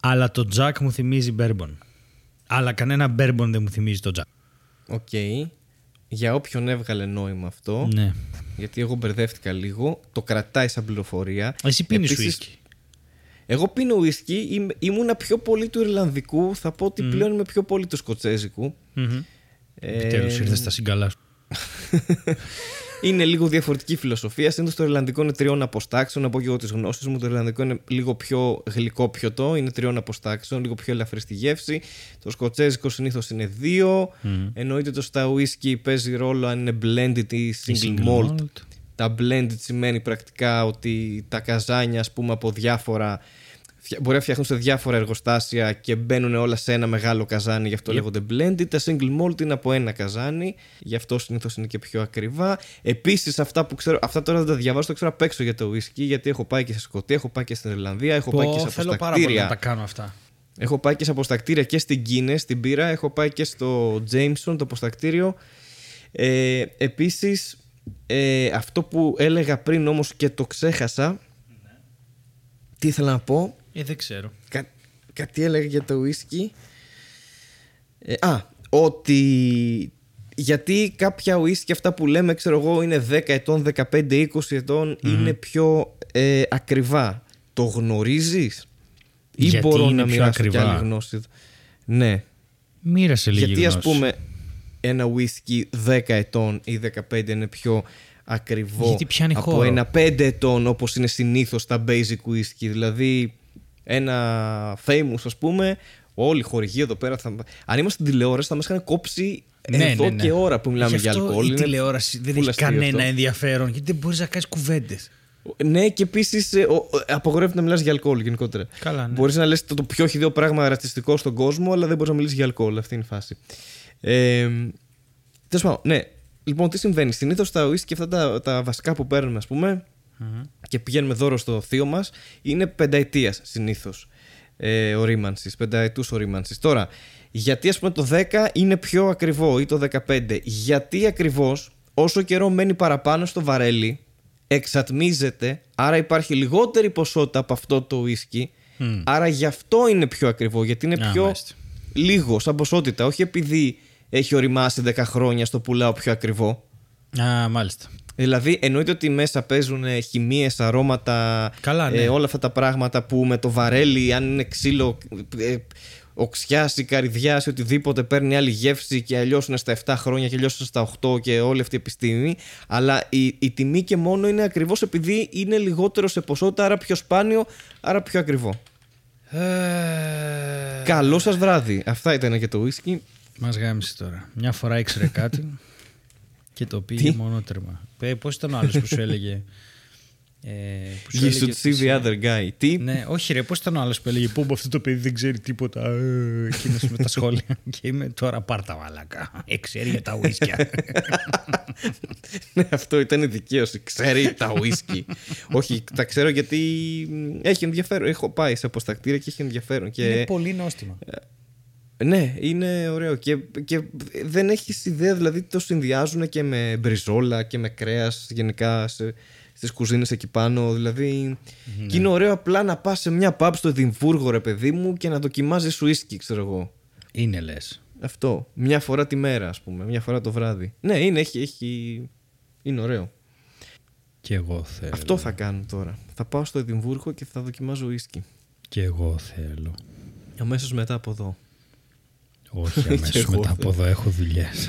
αλλά το Jack μου θυμίζει bourbon. Αλλά κανένα bourbon δεν μου θυμίζει το Jack. Οκ. Για όποιον έβγαλε νόημα αυτό, Ναι. γιατί εγώ μπερδεύτηκα λίγο, το κρατάει σαν πληροφορία. Εσύ πίνεις Επίσης, whisky. Εγώ πίνω whisky, είμαι- ήμουνα πιο πολύ του Ιρλανδικού, θα πω ότι πλέον είμαι πιο πολύ του Σκοτσέζικου. Μμμ. Ε, Επιτέλους ήρθες στα συγκαλά σου. είναι λίγο διαφορετική φιλοσοφία. Συνήθως το Ιρλανδικό είναι τριών αποστάξεων. Να πω και εγώ τις γνώσεις μου. Το Ιρλανδικό είναι λίγο πιο γλυκό πιωτό, είναι τριών αποστάξεων, λίγο πιο ελαφρύς στη γεύση. Το Σκοτσέζικο συνήθως είναι δύο. Εννοείται το στα whisky παίζει ρόλο αν είναι blended ή single, malt. Τα blended σημαίνει πρακτικά ότι τα καζάνια, ας πούμε, από διάφορα. Φτια- Μπορεί να φτιάχνουν σε διάφορα εργοστάσια και μπαίνουν όλα σε ένα μεγάλο καζάνι, γι' αυτό Yep. λέγονται blended. Τα single malt είναι από ένα καζάνι, γι' αυτό συνήθως είναι και πιο ακριβά. Επίσης, αυτά που ξέρω, αυτά τώρα δεν τα διαβάζω, το ξέρω απ' έξω για το whisky, γιατί έχω πάει και στη Σκωτία, έχω πάει και στην Ιρλανδία, έχω πάει και σε θέλω πάρα πολύ να αποστακτήρια. τα κάνω αυτά. Έχω πάει και σε αποστακτήρια και στην Κίνε, στην πύρα. Έχω πάει και στο Jameson, το αποστακτήριο. Ε, επίσης, ε, αυτό που έλεγα πριν όμως και το ξέχασα. Τι ήθελα να πω. Ε, δεν ξέρω. Κα, κάτι έλεγα για το whisky. Ε, α, ότι γιατί κάποια whisky αυτά που λέμε, ξέρω εγώ, είναι 10 ετών, 15-20 ετών, είναι πιο ε, ακριβά. Το γνωρίζεις; Ή Γιατί μπορώ είναι να πιο μοιράσω κι ακριβά; άλλη γνώση; Ναι. Μοίρασε λίγη Γιατί ας γνώση. πούμε ένα whisky 10 ετών ή 15 είναι πιο ακριβό Γιατί πιάνει από χώρο; ένα 5 ετών όπως είναι συνήθως τα basic whisky. Δηλαδή ένα famous ας πούμε Όλοι οι χορηγοί εδώ πέρα. Θα... Αν ήμασταν στην τηλεόραση, θα μας είχαν κόψει Ναι, εδώ ναι, ναι. και ώρα που μιλάμε Γι' για αυτό αλκοόλ. Η Είναι τηλεόραση δεν full έχει αστείο κανένα αυτό. ενδιαφέρον γιατί δεν μπορείς να κάνεις κουβέντες. Ναι, και επίσης απογορεύεται να μιλάς για αλκοόλ γενικότερα. Καλά, ναι. Μπορείς να λες το, το πιο χιδαίο πράγμα ρατσιστικό στον κόσμο, αλλά δεν μπορείς να μιλήσεις για αλκοόλ. Αυτή είναι η φάση. Ε, Τέλος πάντων, ναι. Λοιπόν, τι συμβαίνει; Συνήθως τα ουίσκι αυτά τα, τα βασικά που παίρνουμε, ας πουμε και πηγαίνουμε δώρο στο θείο μας, είναι πενταετίας συνήθως ε, ορίμανση. Πενταετούς ορίμανση. Τώρα, γιατί ας πούμε το 10 είναι πιο ακριβό ή το 15. Γιατί ακριβώς όσο καιρό μένει παραπάνω στο βαρέλι, εξατμίζεται, άρα υπάρχει λιγότερη ποσότητα από αυτό το ουίσκι. Άρα γι' αυτό είναι πιο ακριβό, γιατί είναι Α, πιο μάλιστα. λίγο σαν ποσότητα. Όχι επειδή έχει οριμάσει 10 χρόνια στο πουλάω πιο ακριβό. Α, μάλιστα. Δηλαδή, εννοείται ότι μέσα παίζουν χημίες, αρώματα, Καλά, ναι. ε, όλα αυτά τα πράγματα που με το βαρέλι, αν είναι ξύλο, ε, οξιά ή καρδιά ή οτιδήποτε, παίρνει άλλη γεύση και αλλιώς είναι στα 7 χρόνια και αλλιώς είναι στα 8 και όλη αυτή η επιστήμη. Αλλά η, η τιμή και μόνο είναι ακριβώς επειδή είναι λιγότερο σε ποσότητα, άρα πιο σπάνιο, άρα πιο ακριβό. Ε... Καλό σας βράδυ. Αυτά ήταν και το whisky. Μας γάμισε τώρα. Μια φορά ήξερε κάτι και το πήγε Τι; μονότερμα. Πώς ήταν ο άλλος που σου έλεγε. Ε, που σου You έλεγε should ότι see the είσαι- other guy. Τι; Ναι, όχι ρε, πώς ήταν ο άλλος που έλεγε Πού αυτό το παιδί δεν ξέρει τίποτα ε, Εκείνος με τα σχόλια Και είμαι τώρα πάρτα μαλάκα Ε, ξέρει για τα ουίσκια Ναι, αυτό ήταν η δικαίωση. Ξέρει τα ουίσκι. Όχι, τα ξέρω γιατί μ, έχει ενδιαφέρον. Έχω πάει σε αποστακτήρια και έχει ενδιαφέρον. Και... Είναι πολύ νόστιμα Ναι, είναι ωραίο. Και, και δεν έχεις ιδέα, δηλαδή το συνδυάζουν και με μπριζόλα και με κρέας γενικά σε, στις κουζίνες εκεί πάνω. Δηλαδή. Και είναι ωραίο απλά να πας σε μια pub στο Εδιμβούργο, ρε παιδί μου, και να δοκιμάζεις ουίσκι, ξέρω εγώ. Είναι λες Αυτό. Μια φορά τη μέρα, ας πούμε. Μια φορά το βράδυ. Ναι, είναι, έχει, έχει... είναι ωραίο. Και εγώ θέλω Αυτό θα κάνω τώρα. Θα πάω στο Εδιμβούργο και θα δοκιμάζω ουίσκι. Και εγώ θέλω Αμέσως μετά από εδώ. Όχι Και αμέσως εγώ μετά από θέλω. εδώ έχω δουλειές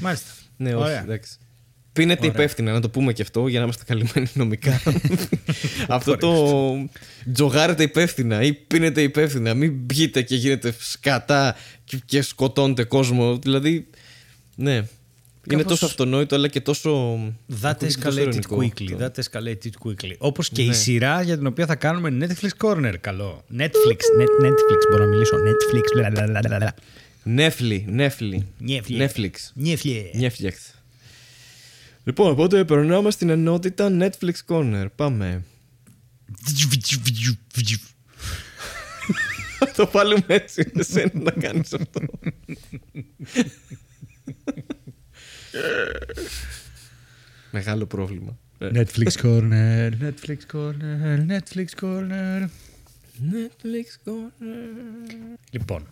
Μάλιστα Ναι, όχι, Ωραία. εντάξει. Πίνετε Ωραία. υπεύθυνα, να το πούμε και αυτό, για να είμαστε καλυμμένοι νομικά. αυτό το τζογάρετε υπεύθυνα ή πίνετε υπεύθυνα. Μην πιείτε και γίνετε σκατά και, και σκοτώνετε κόσμο. Δηλαδή, ναι. Είναι Κάπως- τόσο αυτονόητο, αλλά και τόσο. That ακούγεται τόσο escalated ειρωνικό quickly. αυτό. That escalated quickly. Όπως και η Ναι. σειρά για την οποία θα κάνουμε Netflix Corner. Καλό. Netflix. Net, Netflix. Μπορώ να μιλήσω. Netflix. Λαλαλαλαλα. Νέφλι, νέφλι. Νέφλι. Netflix. Νέφλι. Netflix. Λοιπόν, οπότε περνάμε στην ενότητα Netflix Corner. Πάμε. Θα το βάλουμε έτσι. Εσένα να κάνεις αυτό. Μεγάλο πρόβλημα. Ε, Netflix Corner. Netflix Corner. Netflix Corner. Netflix Corner. Λοιπόν.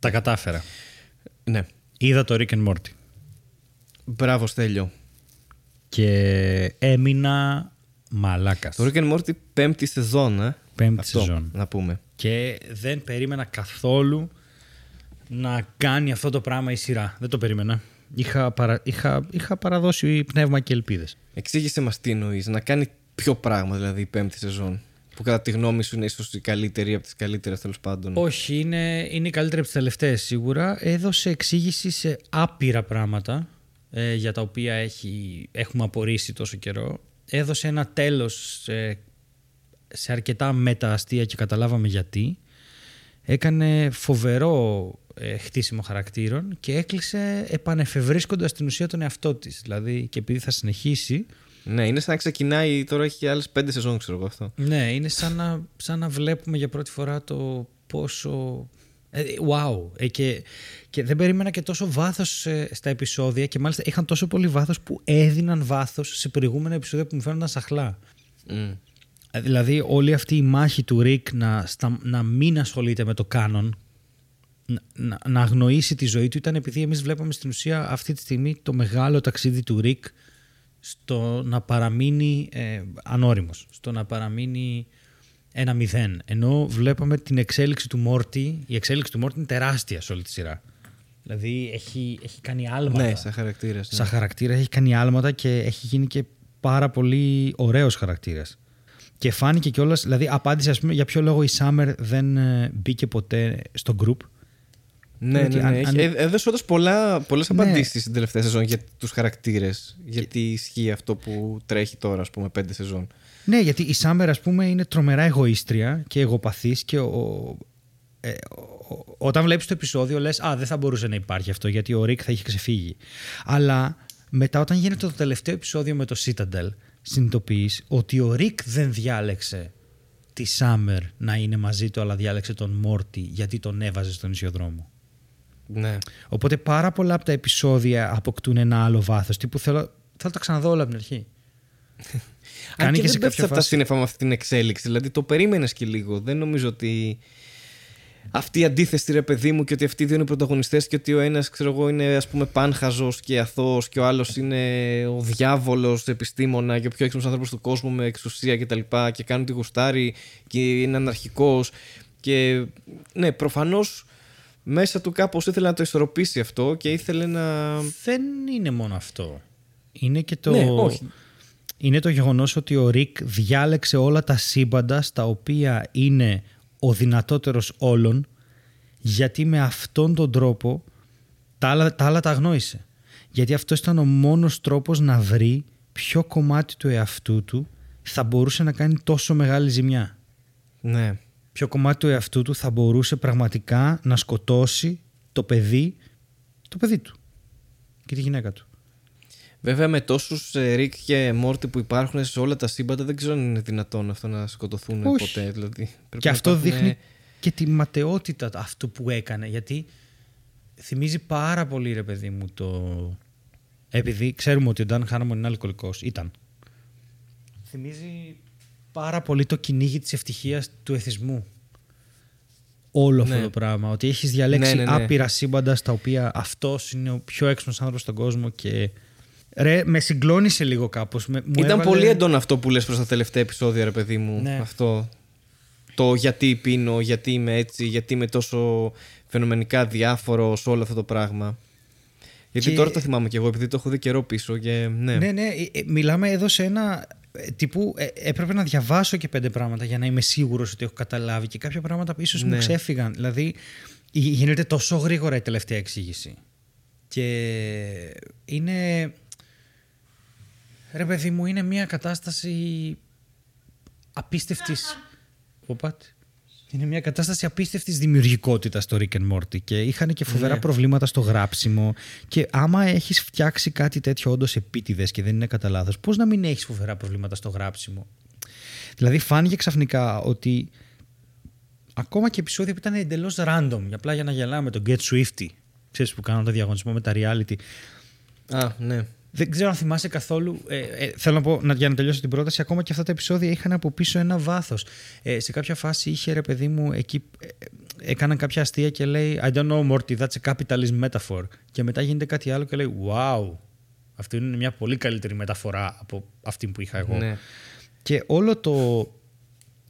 Τα κατάφερα. Ναι. Είδα το Rick and Morty. Μπράβο, Στέλιο. Και έμεινα μαλάκας. Το Rick and Morty πέμπτη σεζόν, ε. Πέμπτη Αυτό, σεζόν. Να πούμε. Και δεν περίμενα καθόλου να κάνει αυτό το πράγμα η σειρά. Δεν το περίμενα. Είχα, παρα... είχα... είχα παραδώσει πνεύμα και ελπίδες. Εξήγησε μας τι εννοείς. Να κάνει πιο πράγμα, δηλαδή, η πέμπτη σεζόν. Που κατά τη γνώμη σου είναι ίσως η καλύτερη από τις καλύτερες τέλος πάντων. Όχι, είναι, είναι η καλύτερη από τις τελευταίες σίγουρα. Έδωσε εξήγηση σε άπειρα πράγματα ε, για τα οποία έχει, έχουμε απορρίσει τόσο καιρό. Έδωσε ένα τέλος σε, σε αρκετά μετααστεία και καταλάβαμε γιατί. Έκανε φοβερό ε, χτίσιμο χαρακτήρων και έκλεισε επανεφευρίσκοντας την ουσία τον εαυτό της. Δηλαδή και επειδή θα συνεχίσει, Ναι, είναι σαν να ξεκινάει. Τώρα έχει άλλες πέντε σεζόν, ξέρω εγώ αυτό. Ναι, είναι σαν να, σαν να βλέπουμε για πρώτη φορά το πόσο. Ε, wow! Ε, και, και δεν περίμενα και τόσο βάθος ε, στα επεισόδια και μάλιστα είχαν τόσο πολύ βάθος που έδιναν βάθος σε προηγούμενα επεισόδια που μου φαίνονταν σαχλά. Μμ. Ε, Δηλαδή όλη αυτή η μάχη του Ρικ να, στα, να μην ασχολείται με το canon, να, να, να αγνοήσει τη ζωή του ήταν επειδή εμείς βλέπαμε στην ουσία αυτή τη στιγμή το μεγάλο ταξίδι του Ρικ στο να παραμείνει ε, ανώριμος, στο να παραμείνει ένα μηδέν. Ενώ βλέπαμε την εξέλιξη του Μόρτι, η εξέλιξη του Μόρτι είναι τεράστια σε όλη τη σειρά. Δηλαδή έχει, έχει κάνει άλματα. Ναι, σαν χαρακτήρα. Σαν χαρακτήρα έχει κάνει άλματα και έχει γίνει και πάρα πολύ ωραίος χαρακτήρας. Και φάνηκε κιόλας, δηλαδή απάντησε, ας πούμε, για ποιο λόγο η Summer δεν ε, μπήκε ποτέ στο group. Ναι, ναι, ναι. Αν... Έδωσε όντω πολλές ναι. απαντήσεις στην τελευταία σεζόν για τους χαρακτήρες. Γιατί ισχύει αυτό που τρέχει τώρα, ας πούμε, πέντε σεζόν. Ναι, γιατί η Summer, ας πούμε, είναι τρομερά εγωίστρια και εγωπαθής και ο, ε, όταν βλέπεις το επεισόδιο, λες: Α, δεν θα μπορούσε να υπάρχει αυτό γιατί ο Ρικ θα είχε ξεφύγει. Αλλά μετά, όταν γίνεται το τελευταίο επεισόδιο με το Citadel, συνειδητοποιείς ότι ο Ρικ δεν διάλεξε τη Summer να είναι μαζί του, αλλά διάλεξε τον Μόρτι γιατί τον έβαζε στον ισιοδρόμο. Ναι. Οπότε πάρα πολλά από τα επεισόδια αποκτούν ένα άλλο βάθος. Τι που θέλω, θέλω τα ξαναδώ όλα από την αρχή. Κάνει και, και σε κάποια φάση. σύννεφα με αυτή την εξέλιξη. Δηλαδή το περίμενες και λίγο. Δεν νομίζω ότι αυτή η αντίθεση ρε παιδί μου και ότι αυτοί οι δύο είναι πρωταγωνιστές και ότι ο ένας ξέρω εγώ είναι ας πούμε πάνχαζος και αθώος και ο άλλος είναι ο διάβολος επιστήμονα και ο πιο έξυπνος άνθρωπος του κόσμου με εξουσία και τα λοιπά και κάνουν τη γουστάρι και είναι αναρχικός και ναι προφανώς μέσα του κάπως ήθελε να το ισορροπήσει αυτό και ήθελε να... Δεν είναι μόνο αυτό. Είναι και το... Ναι, όχι. Είναι το γεγονός ότι ο Ρικ διάλεξε όλα τα σύμπαντα στα οποία είναι ο δυνατότερος όλων γιατί με αυτόν τον τρόπο τα άλλα τα, άλλα τα αγνόησε. Γιατί αυτό ήταν ο μόνος τρόπος να βρει ποιο κομμάτι του εαυτού του θα μπορούσε να κάνει τόσο μεγάλη ζημιά. Ναι. Ποιο κομμάτι του εαυτού του θα μπορούσε πραγματικά να σκοτώσει το παιδί, το παιδί του και τη γυναίκα του. Βέβαια με τόσους ε, Ρικ και Μόρτι που υπάρχουν σε όλα τα σύμπαντα δεν ξέρω αν είναι δυνατόν αυτό να σκοτωθούν ποτέ. Δηλαδή, και αυτό δείχνει και τη ματαιότητα αυτού που έκανε γιατί θυμίζει πάρα πολύ ρε παιδί μου το... Επειδή ξέρουμε ότι ο Νταν Χάναμον είναι αλκοολικός. Ήταν. Θυμίζει πάρα πολύ το κυνήγι της ευτυχίας του εθισμού. Όλο αυτό ναι. το πράγμα. Ότι έχεις διαλέξει ναι, ναι, άπειρα σύμπαντα στα οποία αυτός είναι ο πιο έξυπνος άνθρωπος στον κόσμο και Ρε, με συγκλώνησε λίγο κάπως. Με, Ήταν πολύ έντονο αυτό που λες προς τα τελευταία επεισόδια, ρε παιδί μου. Ναι. Αυτό. Το γιατί πίνω, γιατί είμαι έτσι, γιατί είμαι τόσο φαινομενικά διάφορος σε όλο αυτό το πράγμα. Γιατί τώρα το θυμάμαι και εγώ, επειδή το έχω δει καιρό πίσω. Και, ναι. ναι, ναι. Ε, ε, μιλάμε εδώ σε ένα ε, τύπου έπρεπε να διαβάσω και πέντε πράγματα για να είμαι σίγουρος ότι έχω καταλάβει και κάποια πράγματα ίσως ναι. μου ξέφυγαν. Δηλαδή, γίνεται τόσο γρήγορα η τελευταία εξήγηση. Και είναι Ρε παιδί μου, είναι μια κατάσταση απίστευτης... Είναι μια κατάσταση απίστευτης δημιουργικότητας στο Rick and Morty και είχαν και φοβερά ναι. προβλήματα στο γράψιμο. Και άμα έχεις φτιάξει κάτι τέτοιο όντως επίτηδες και δεν είναι κατά λάθος, πώς να μην έχεις φοβερά προβλήματα στο γράψιμο; Δηλαδή, φάνηκε ξαφνικά ότι ακόμα και επεισόδια που ήταν εντελώς random, απλά για να γελάμε, τον Get Swifty, ξέρεις που κάνουν το διαγωνισμό με τα reality. Α, ναι. Δεν ξέρω αν θυμάσαι καθόλου. Ε, ε, θέλω να πω, να, για να τελειώσω την πρόταση, ακόμα και αυτά τα επεισόδια είχαν από πίσω ένα βάθος. Ε, σε κάποια φάση είχε ρε παιδί μου εκεί. Ε, έκαναν κάποια αστεία και λέει I don't know, Morty, that's a capitalist metaphor. Και μετά γίνεται κάτι άλλο και λέει Wow, αυτή είναι μια πολύ καλύτερη μεταφορά από αυτή που είχα εγώ. Ναι. Και όλο το,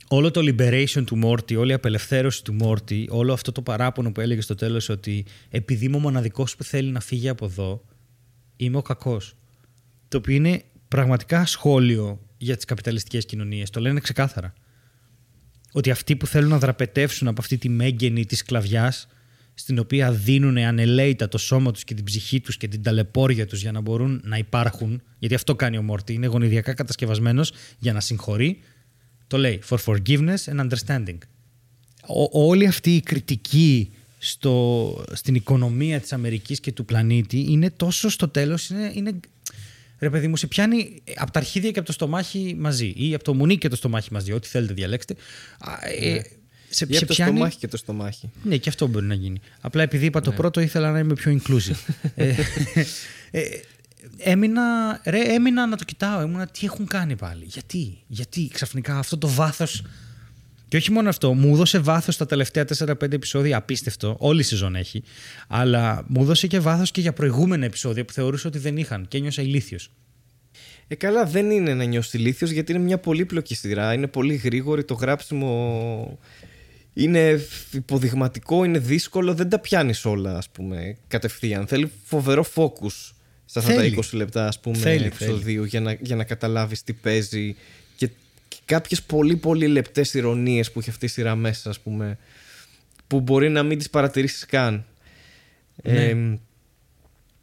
όλο το liberation του Μόρτι, όλη η απελευθέρωση του Μόρτι, όλο αυτό το παράπονο που έλεγε στο τέλος ότι επειδή είμαι ο μοναδικός που θέλει να φύγει από εδώ, είμαι ο κακός. Το οποίο είναι πραγματικά σχόλιο για τις καπιταλιστικές κοινωνίες. Το λένε ξεκάθαρα. Ότι αυτοί που θέλουν να δραπετεύσουν από αυτή τη μέγενη της σκλαβιάς, στην οποία δίνουν ανελαίητα το σώμα τους και την ψυχή τους και την ταλαιπώρια τους για να μπορούν να υπάρχουν, γιατί αυτό κάνει ο Μόρτι, είναι γονιδιακά κατασκευασμένος για να συγχωρεί, το λέει for forgiveness and understanding. όλη αυτή η κριτική στο, στην οικονομία της Αμερικής και του πλανήτη είναι τόσο στο τέλος είναι, είναι ρε παιδί μου σε πιάνει από τα αρχίδια και από το στομάχι μαζί ή από το μουνί και το στομάχι μαζί ό,τι θέλετε διαλέξτε ε, ναι. σε, ή από το στομάχι και το στομάχι. Ναι και αυτό μπορεί να γίνει. Απλά επειδή είπα το ναι. πρώτο ήθελα να είμαι πιο inclusive. Ε, ε, έμεινα, ρε, έμεινα να το κοιτάω. Έμεινα τι έχουν κάνει πάλι γιατί, γιατί ξαφνικά αυτό το βάθος και όχι μόνο αυτό, μου έδωσε βάθος τα τελευταία 4-5 επεισόδια, απίστευτο, όλη η σεζόν έχει. Αλλά μου έδωσε και βάθος και για προηγούμενα επεισόδια που θεωρούσα ότι δεν είχαν και ένιωσα ηλίθιος. Ε, καλά, δεν είναι να νιώσει ηλίθιος γιατί είναι μια πολύπλοκη σειρά. Είναι πολύ γρήγορη, το γράψιμο είναι υποδειγματικό, είναι δύσκολο, δεν τα πιάνεις όλα, ας πούμε, κατευθείαν. Θέλει φοβερό focus σε αυτά τα 20 λεπτά, ας πούμε, επεισοδίου για να, για να καταλάβεις τι παίζει και κάποιες πολύ πολύ λεπτές ηρωνίες που έχει αυτή η σειρά μέσα ας πούμε που μπορεί να μην τις παρατηρήσεις καν Ναι. Ε,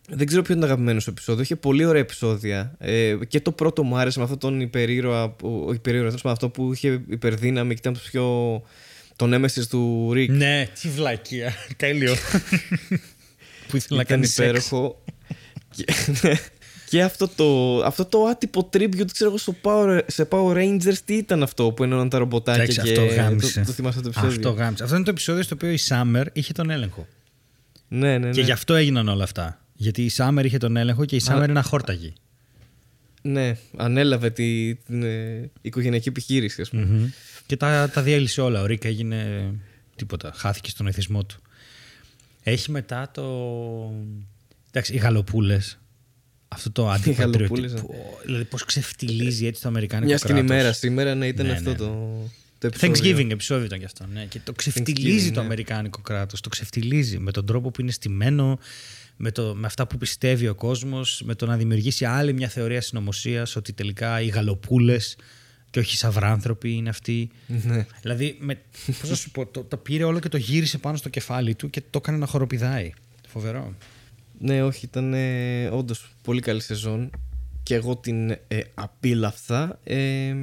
δεν ξέρω ποιο είναι το αγαπημένο σου επεισόδιο. Είχε πολύ ωραία επεισόδια. Ε, και το πρώτο μου άρεσε με αυτόν τον υπερήρωα. που- Όχι υπερήρωα, τέλος πάντων, αυτό που είχε υπερδύναμη και ήταν το πιο. τον έμεσης του Ρικ. Ναι, τι βλακεία. Τέλειο. που ήθελα να ήταν κάνει σεξ. υπέροχο. και, ναι. Και αυτό το, αυτό το άτυπο tribute, ξέρω εγώ, στο Power, σε Power Rangers, τι ήταν αυτό που ενώναν τα ρομποτάκια Εντάξει, και αυτό γάμισε. το, το θυμάσαι το επεισόδιο; Αυτό γάμισε. Αυτό είναι το επεισόδιο στο οποίο η Summer είχε τον έλεγχο. Ναι, ναι, ναι. Και γι' αυτό έγιναν όλα αυτά. Γιατί η Summer είχε τον έλεγχο και η Summer είναι αχόρταγη. Ναι, ανέλαβε τη, την ε, οικογενειακή επιχείρηση, ας πούμε. Και τα, τα διέλυσε όλα. Ο Ρίκ έγινε τίποτα. Χάθηκε στον εθισμό του. Έχει μετά το. Εντάξει, οι γαλοπούλες. Αυτό το γαλοπούλες, αντιπατριωτικό. Δηλαδή, πώς ξεφτιλίζει έτσι το Αμερικάνικο Μια κράτος. στην ημέρα σήμερα, ναι, ήταν Ναι, αυτό ναι. το, το επεισόδιο. Thanksgiving επεισόδιο ήταν κι αυτό. Ναι. Και το ξεφτιλίζει Thanksgiving, το ναι. Αμερικάνικο κράτος. Το ξεφτιλίζει με τον τρόπο που είναι στημένο, με, το, με αυτά που πιστεύει ο κόσμος, με το να δημιουργήσει άλλη μια θεωρία συνωμοσίας ότι τελικά οι γαλοπούλες και όχι οι σαυράνθρωποι είναι αυτοί. Ναι. Δηλαδή, με, πώς να σου πω, το, το πήρε όλο και το γύρισε πάνω στο κεφάλι του και το έκανε να χοροπηδάει. Φοβερό. Ναι, όχι, ήταν ε, όντως πολύ καλή σεζόν και εγώ την ε, απίλαυσα. Ε,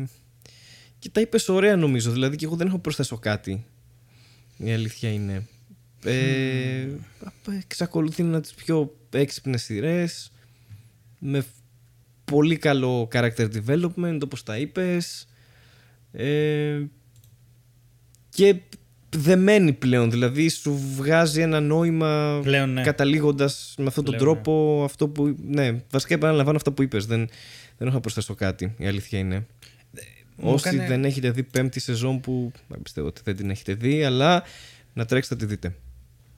και τα είπες ωραία νομίζω, δηλαδή και εγώ δεν έχω προσθέσω κάτι. Η αλήθεια είναι. Ε, απ- εξακολουθεί να είναι τις πιο έξυπνες σειρές με πολύ καλό character development όπως τα είπες ε, και δεμένη πλέον δηλαδή σου βγάζει ένα νόημα Πλέον, ναι. καταλήγοντας με αυτόν τον Πλέον, τρόπο αυτό που ναι βασικά επαναλαμβάνω αυτό που είπες δεν, δεν έχω να προσθέσω κάτι η αλήθεια είναι. Μου Όσοι έκανε- δεν έχετε δει πέμπτη σεζόν που δεν πιστεύω ότι δεν την έχετε δει αλλά να τρέξετε να τη δείτε.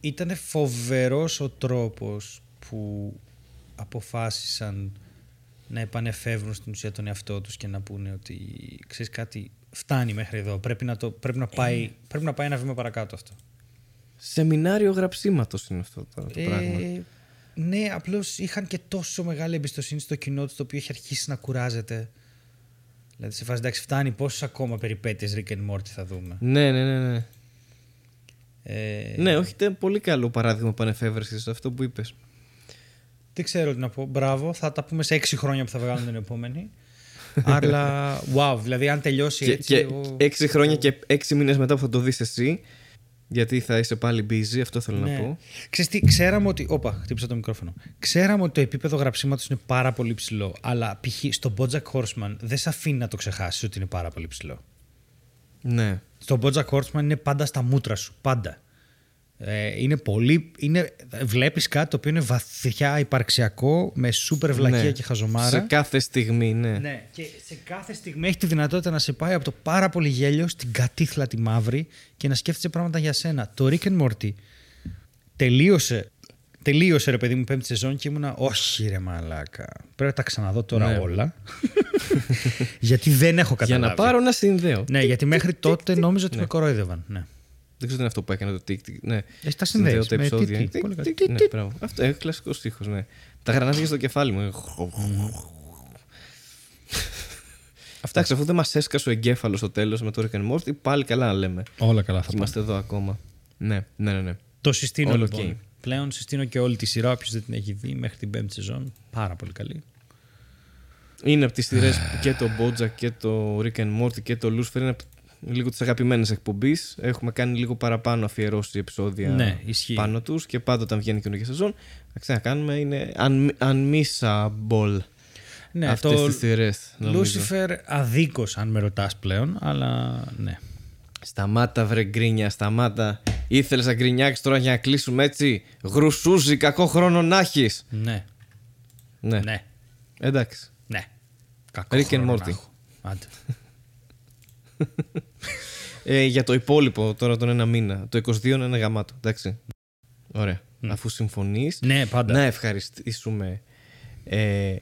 Ήταν φοβερός ο τρόπος που αποφάσισαν να επανεφεύρουν στην ουσία τον εαυτό τους και να πούνε ότι ξέρεις κάτι φτάνει μέχρι εδώ πρέπει να, το, πρέπει να, πάει, πρέπει να πάει ένα βήμα παρακάτω αυτό. Σεμινάριο γραψίματος είναι αυτό το, το πράγμα. Ε, ναι, απλώς είχαν και τόσο μεγάλη εμπιστοσύνη στο κοινό τους το οποίο έχει αρχίσει να κουράζεται. Δηλαδή σε φάση εντάξει φτάνει πόσες ακόμα περιπέτειες Rick and Morty θα δούμε. Ναι, ναι, ναι. ναι. Ε, Ναι, όχι, ήταν πολύ καλό παράδειγμα πανεφεύρεσης σε αυτό που είπες. Δεν ξέρω τι να πω. Μπράβο. Θα τα πούμε σε έξι χρόνια που θα βγάλουμε την επόμενη. Αλλά wow, δηλαδή αν τελειώσει Και, έτσι. και εγώ- έξι χρόνια και έξι μήνες μετά που θα το δεις εσύ, γιατί θα είσαι πάλι busy, αυτό θέλω να Ναι. πω. Ξέρεις τι, ξέραμε ότι. Όπα, χτύπησα το μικρόφωνο. Ξέραμε ότι το επίπεδο γραψίματος είναι πάρα πολύ ψηλό. Αλλά π.χ. στο Bojack Horseman δεν σε αφήνει να το ξεχάσεις ότι είναι πάρα πολύ ψηλό. Ναι. Στο Bojack Horseman είναι πάντα στα μούτρα σου. Πάντα. Ε, είναι πολύ. Είναι, βλέπεις κάτι το οποίο είναι βαθιά υπαρξιακό με σούπερ βλακεία Ναι. και χαζομάρα. Σε κάθε στιγμή, ναι. Ναι, και σε κάθε στιγμή έχει τη δυνατότητα να σε πάει από το πάρα πολύ γέλιο στην κατήθλα τη μαύρη και να σκέφτεσαι πράγματα για σένα. Το Rick and Morty τελείωσε. Τελείωσε ρε παιδί μου πέμπτη σεζόν και ήμουνα όχι ρε μαλάκα. Πρέπει να τα ξαναδώ τώρα Ναι. όλα. γιατί δεν έχω Για καταλάβει. να πάρω ένα συνδέο. Ναι, γιατί μέχρι τότε νόμιζα ότι με κορόιδευαν. Ναι. Δεν ξέρω τι είναι αυτό που έκανε το TikTok. Ναι. Έχει τα Συνδέω συνδέεις τα με επεισόδια. τι, τι, Τικ, πολύ τικ, καλά. τικ, Ναι, μπράβο. Αυτό έχει κλασικός ήχο, ναι. Τα γρανάζια στο κεφάλι μου. Αυτά, αφού δεν μας έσκασε ο εγκέφαλος στο τέλος με το Rick and Morty, πάλι καλά να λέμε. Όλα καλά θα Και είμαστε εδώ ακόμα. Ναι, ναι, ναι. ναι. Το συστήνω Όλο λοιπόν. οκ. Πλέον συστήνω και όλη τη σειρά. Όποιος δεν την έχει δει μέχρι την πέμπτη σεζόν. Πάρα πολύ καλή. Είναι από τις σειρές και το Bojack και το Rick and Morty και το Lucifer. Είναι από λίγο τις αγαπημένες εκπομπή. Έχουμε κάνει λίγο παραπάνω αφιερώσεις επεισόδια Ναι, ισχύει. πάνω τους και πάντα όταν βγαίνει καινούργια σεζόν. Θα ξανακάνουμε. Είναι un- unmissable Ναι, αυτές το τις σειρές, νομίζω. Lucifer αδίκως αν με ρωτάς πλέον, αλλά ναι. Σταμάτα βρε γκρίνια, σταμάτα. Ήθελες να γκρινιάξεις τώρα για να κλείσουμε έτσι; Γρουσούζι, κακό χρόνο να έχεις. Ναι, Ναι. ναι, Εντάξει. ναι. Κακό Rick and χρόνο να Morty. έχω. Άντε. Ε, για το υπόλοιπο τώρα τον ένα μήνα. Το 22 είναι ένα γαμάτο. Εντάξει. Ωραία. Αφού συμφωνείς Ναι, πάντα. να ευχαριστήσουμε ε,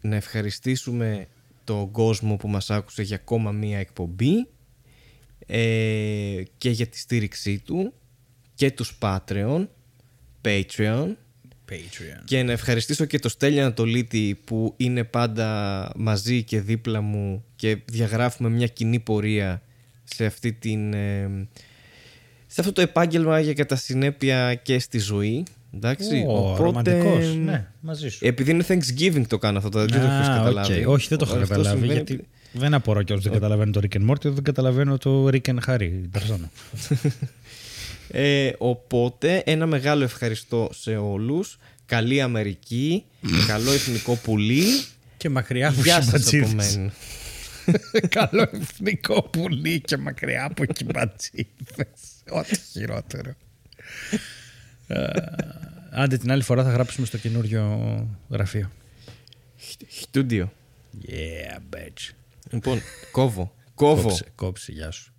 να ευχαριστήσουμε τον κόσμο που μας άκουσε για ακόμα μία εκπομπή ε, και για τη στήριξή του και τους Patreon, Patreon Patreon. Και να ευχαριστήσω και το Στέλιο Ανατολίτη που είναι πάντα μαζί και δίπλα μου και διαγράφουμε μια κοινή πορεία σε αυτή την... ε, σε αυτό το επάγγελμα για κατά συνέπεια και στη ζωή. Εντάξει, Ω, ρομαντικός. Ναι, μαζί σου. Επειδή είναι Thanksgiving το κάνω αυτό, δεν το Α, έχεις καταλάβει. οκ. Όχι, δεν το έχω Αυτό καταλάβει. συμβαίνει- Γιατί δεν απορώ κιόλα δεν καταλαβαίνω το Rick and Morty, δεν καταλαβαίνω το Rick and Harry. την περσόνα. Ε, οπότε ένα μεγάλο ευχαριστώ σε όλους. Καλή Αμερική, καλό εθνικό πουλί. και μακριά από Γεια σας από χιμπατζήδες. μένα. Καλό εθνικό πουλί και μακριά από κυμπατσίδες. Ό,τι χειρότερο. Ε, Άντε την άλλη φορά θα γράψουμε στο καινούριο γραφείο. Στούντιο. Yeah, bitch. Λοιπόν, κόβω. Κόβω. Κόψε, κόψε, γεια σου.